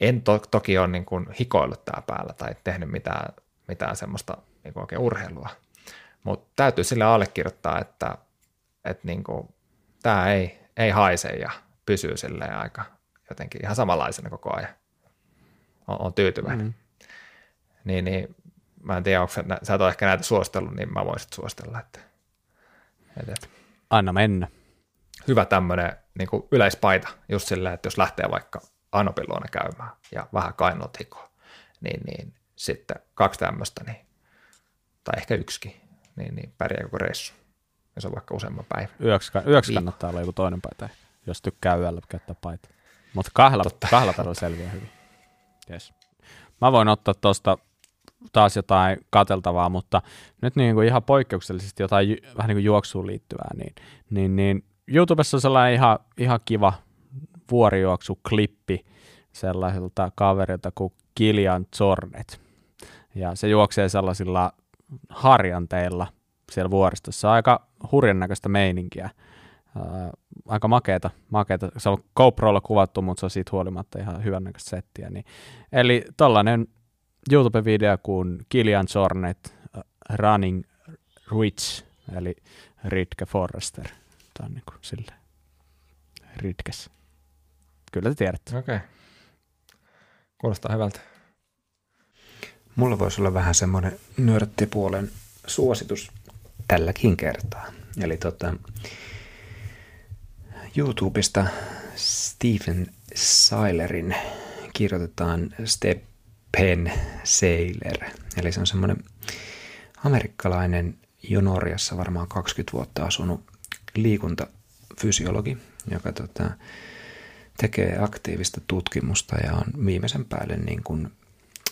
En to- toki ole niin kuin hikoillut tää päällä tai tehnyt mitään, mitään semmoista niin kuin oikein urheilua, mutta täytyy sille allekirjoittaa, että, että niin kuin, tämä ei, ei haise ja pysyy silleen aika jotenkin ihan samanlaisena koko ajan. On, on tyytyväinen. Mm. Niin, niin mä en tiedä, onko sä, sä et ole ehkä näitä suostellut, niin mä voisin suostella, että, että, että Anna mennä. hyvä tämmöinen niin yleispaita just silleen, että jos lähtee vaikka Anopin luona käymään ja vähän kainot hikoa, niin, niin sitten kaksi tämmöistä, niin, tai ehkä yksikin, niin, niin pärjää koko reissu, jos on vaikka useamman päivän. Yöksi, yöksi Viikko. kannattaa olla joku toinen paita, jos tykkää yöllä käyttää paita. Mutta kahdella, kahdella tavalla selviää hyvin. Yes. Mä voin ottaa tuosta taas jotain kateltavaa, mutta nyt niin kuin ihan poikkeuksellisesti jotain ju- vähän niin kuin juoksuun liittyvää, niin, niin, niin YouTubessa on sellainen ihan, ihan kiva vuorijuoksuklippi sellaiselta kaverilta kuin Kilian Zornet. Ja se juoksee sellaisilla harjanteilla siellä vuoristossa. Aika hurjan näköistä meininkiä. Ää, aika makeeta, makeeta. Se on GoProlla kuvattu, mutta se on siitä huolimatta ihan hyvän näköistä settiä. Niin. Eli tollainen YouTube-video kuin Kilian Zornet äh, Running Rich, eli Ritke Forrester. Tämä on niin kuin sille Ritkes. Kyllä te tiedätte. Okei. Okay. Kuulostaa hyvältä. Mulla voisi olla vähän semmoinen nörttipuolen suositus tälläkin kertaa. Eli tota, YouTubesta Stephen Seilerin kirjoitetaan Steppen Sailor. Eli se on semmoinen amerikkalainen jo Norjassa varmaan 20 vuotta asunut liikuntafysiologi, joka tota, tekee aktiivista tutkimusta ja on viimeisen päälle niin kuin,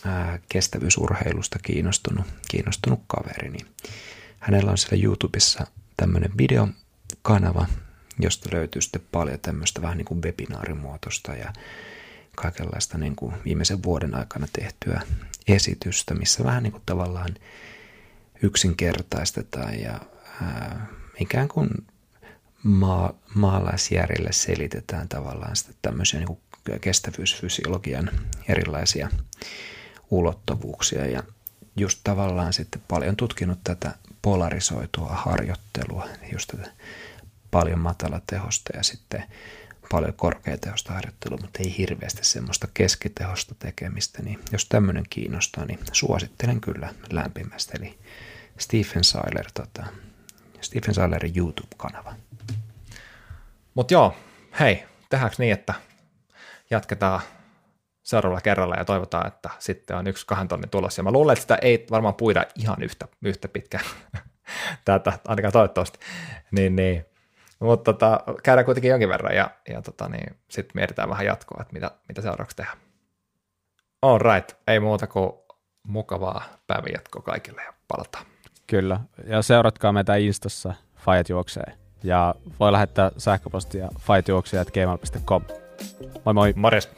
ää, kestävyysurheilusta kiinnostunut, kiinnostunut kaveri. Niin hänellä on siellä YouTubessa tämmöinen videokanava, josta löytyy sitten paljon tämmöistä vähän niin kuin webinaarimuotoista ja kaikenlaista niin kuin viimeisen vuoden aikana tehtyä esitystä, missä vähän niin kuin tavallaan yksinkertaistetaan ja ää, ikään kuin maa, maalaisjärjellä selitetään tavallaan sitten tämmöisiä niin kuin kestävyysfysiologian erilaisia ulottuvuuksia ja just tavallaan sitten paljon tutkinut tätä polarisoitua harjoittelua, just tätä paljon matalatehosta ja sitten paljon korkeatehosta harjoittelua, mutta ei hirveästi semmoista keskitehosta tekemistä, niin jos tämmöinen kiinnostaa, niin suosittelen kyllä lämpimästi. Eli Stephen Seiler, tota, Stephen Seilerin YouTube-kanava. Mutta joo, hei, tehdäänkö niin, että jatketaan seuraavalla kerralla ja toivotaan, että sitten on yksi kahden tonnin tulos. Ja mä luulen, että sitä ei varmaan puida ihan yhtä, yhtä pitkään tätä, ainakaan toivottavasti. Niin, niin. Mutta tota, käydään kuitenkin jonkin verran ja, ja tota, niin, sitten mietitään vähän jatkoa, että mitä, mitä seuraavaksi tehdään. All right, ei muuta kuin mukavaa päivänjatkoa kaikille ja palataan. Kyllä. Ja seuratkaa meitä Instassa, Fajat juoksee. Ja voi lähettää sähköpostia fightjuoksijat.gmail.com. Moi moi! Morjes!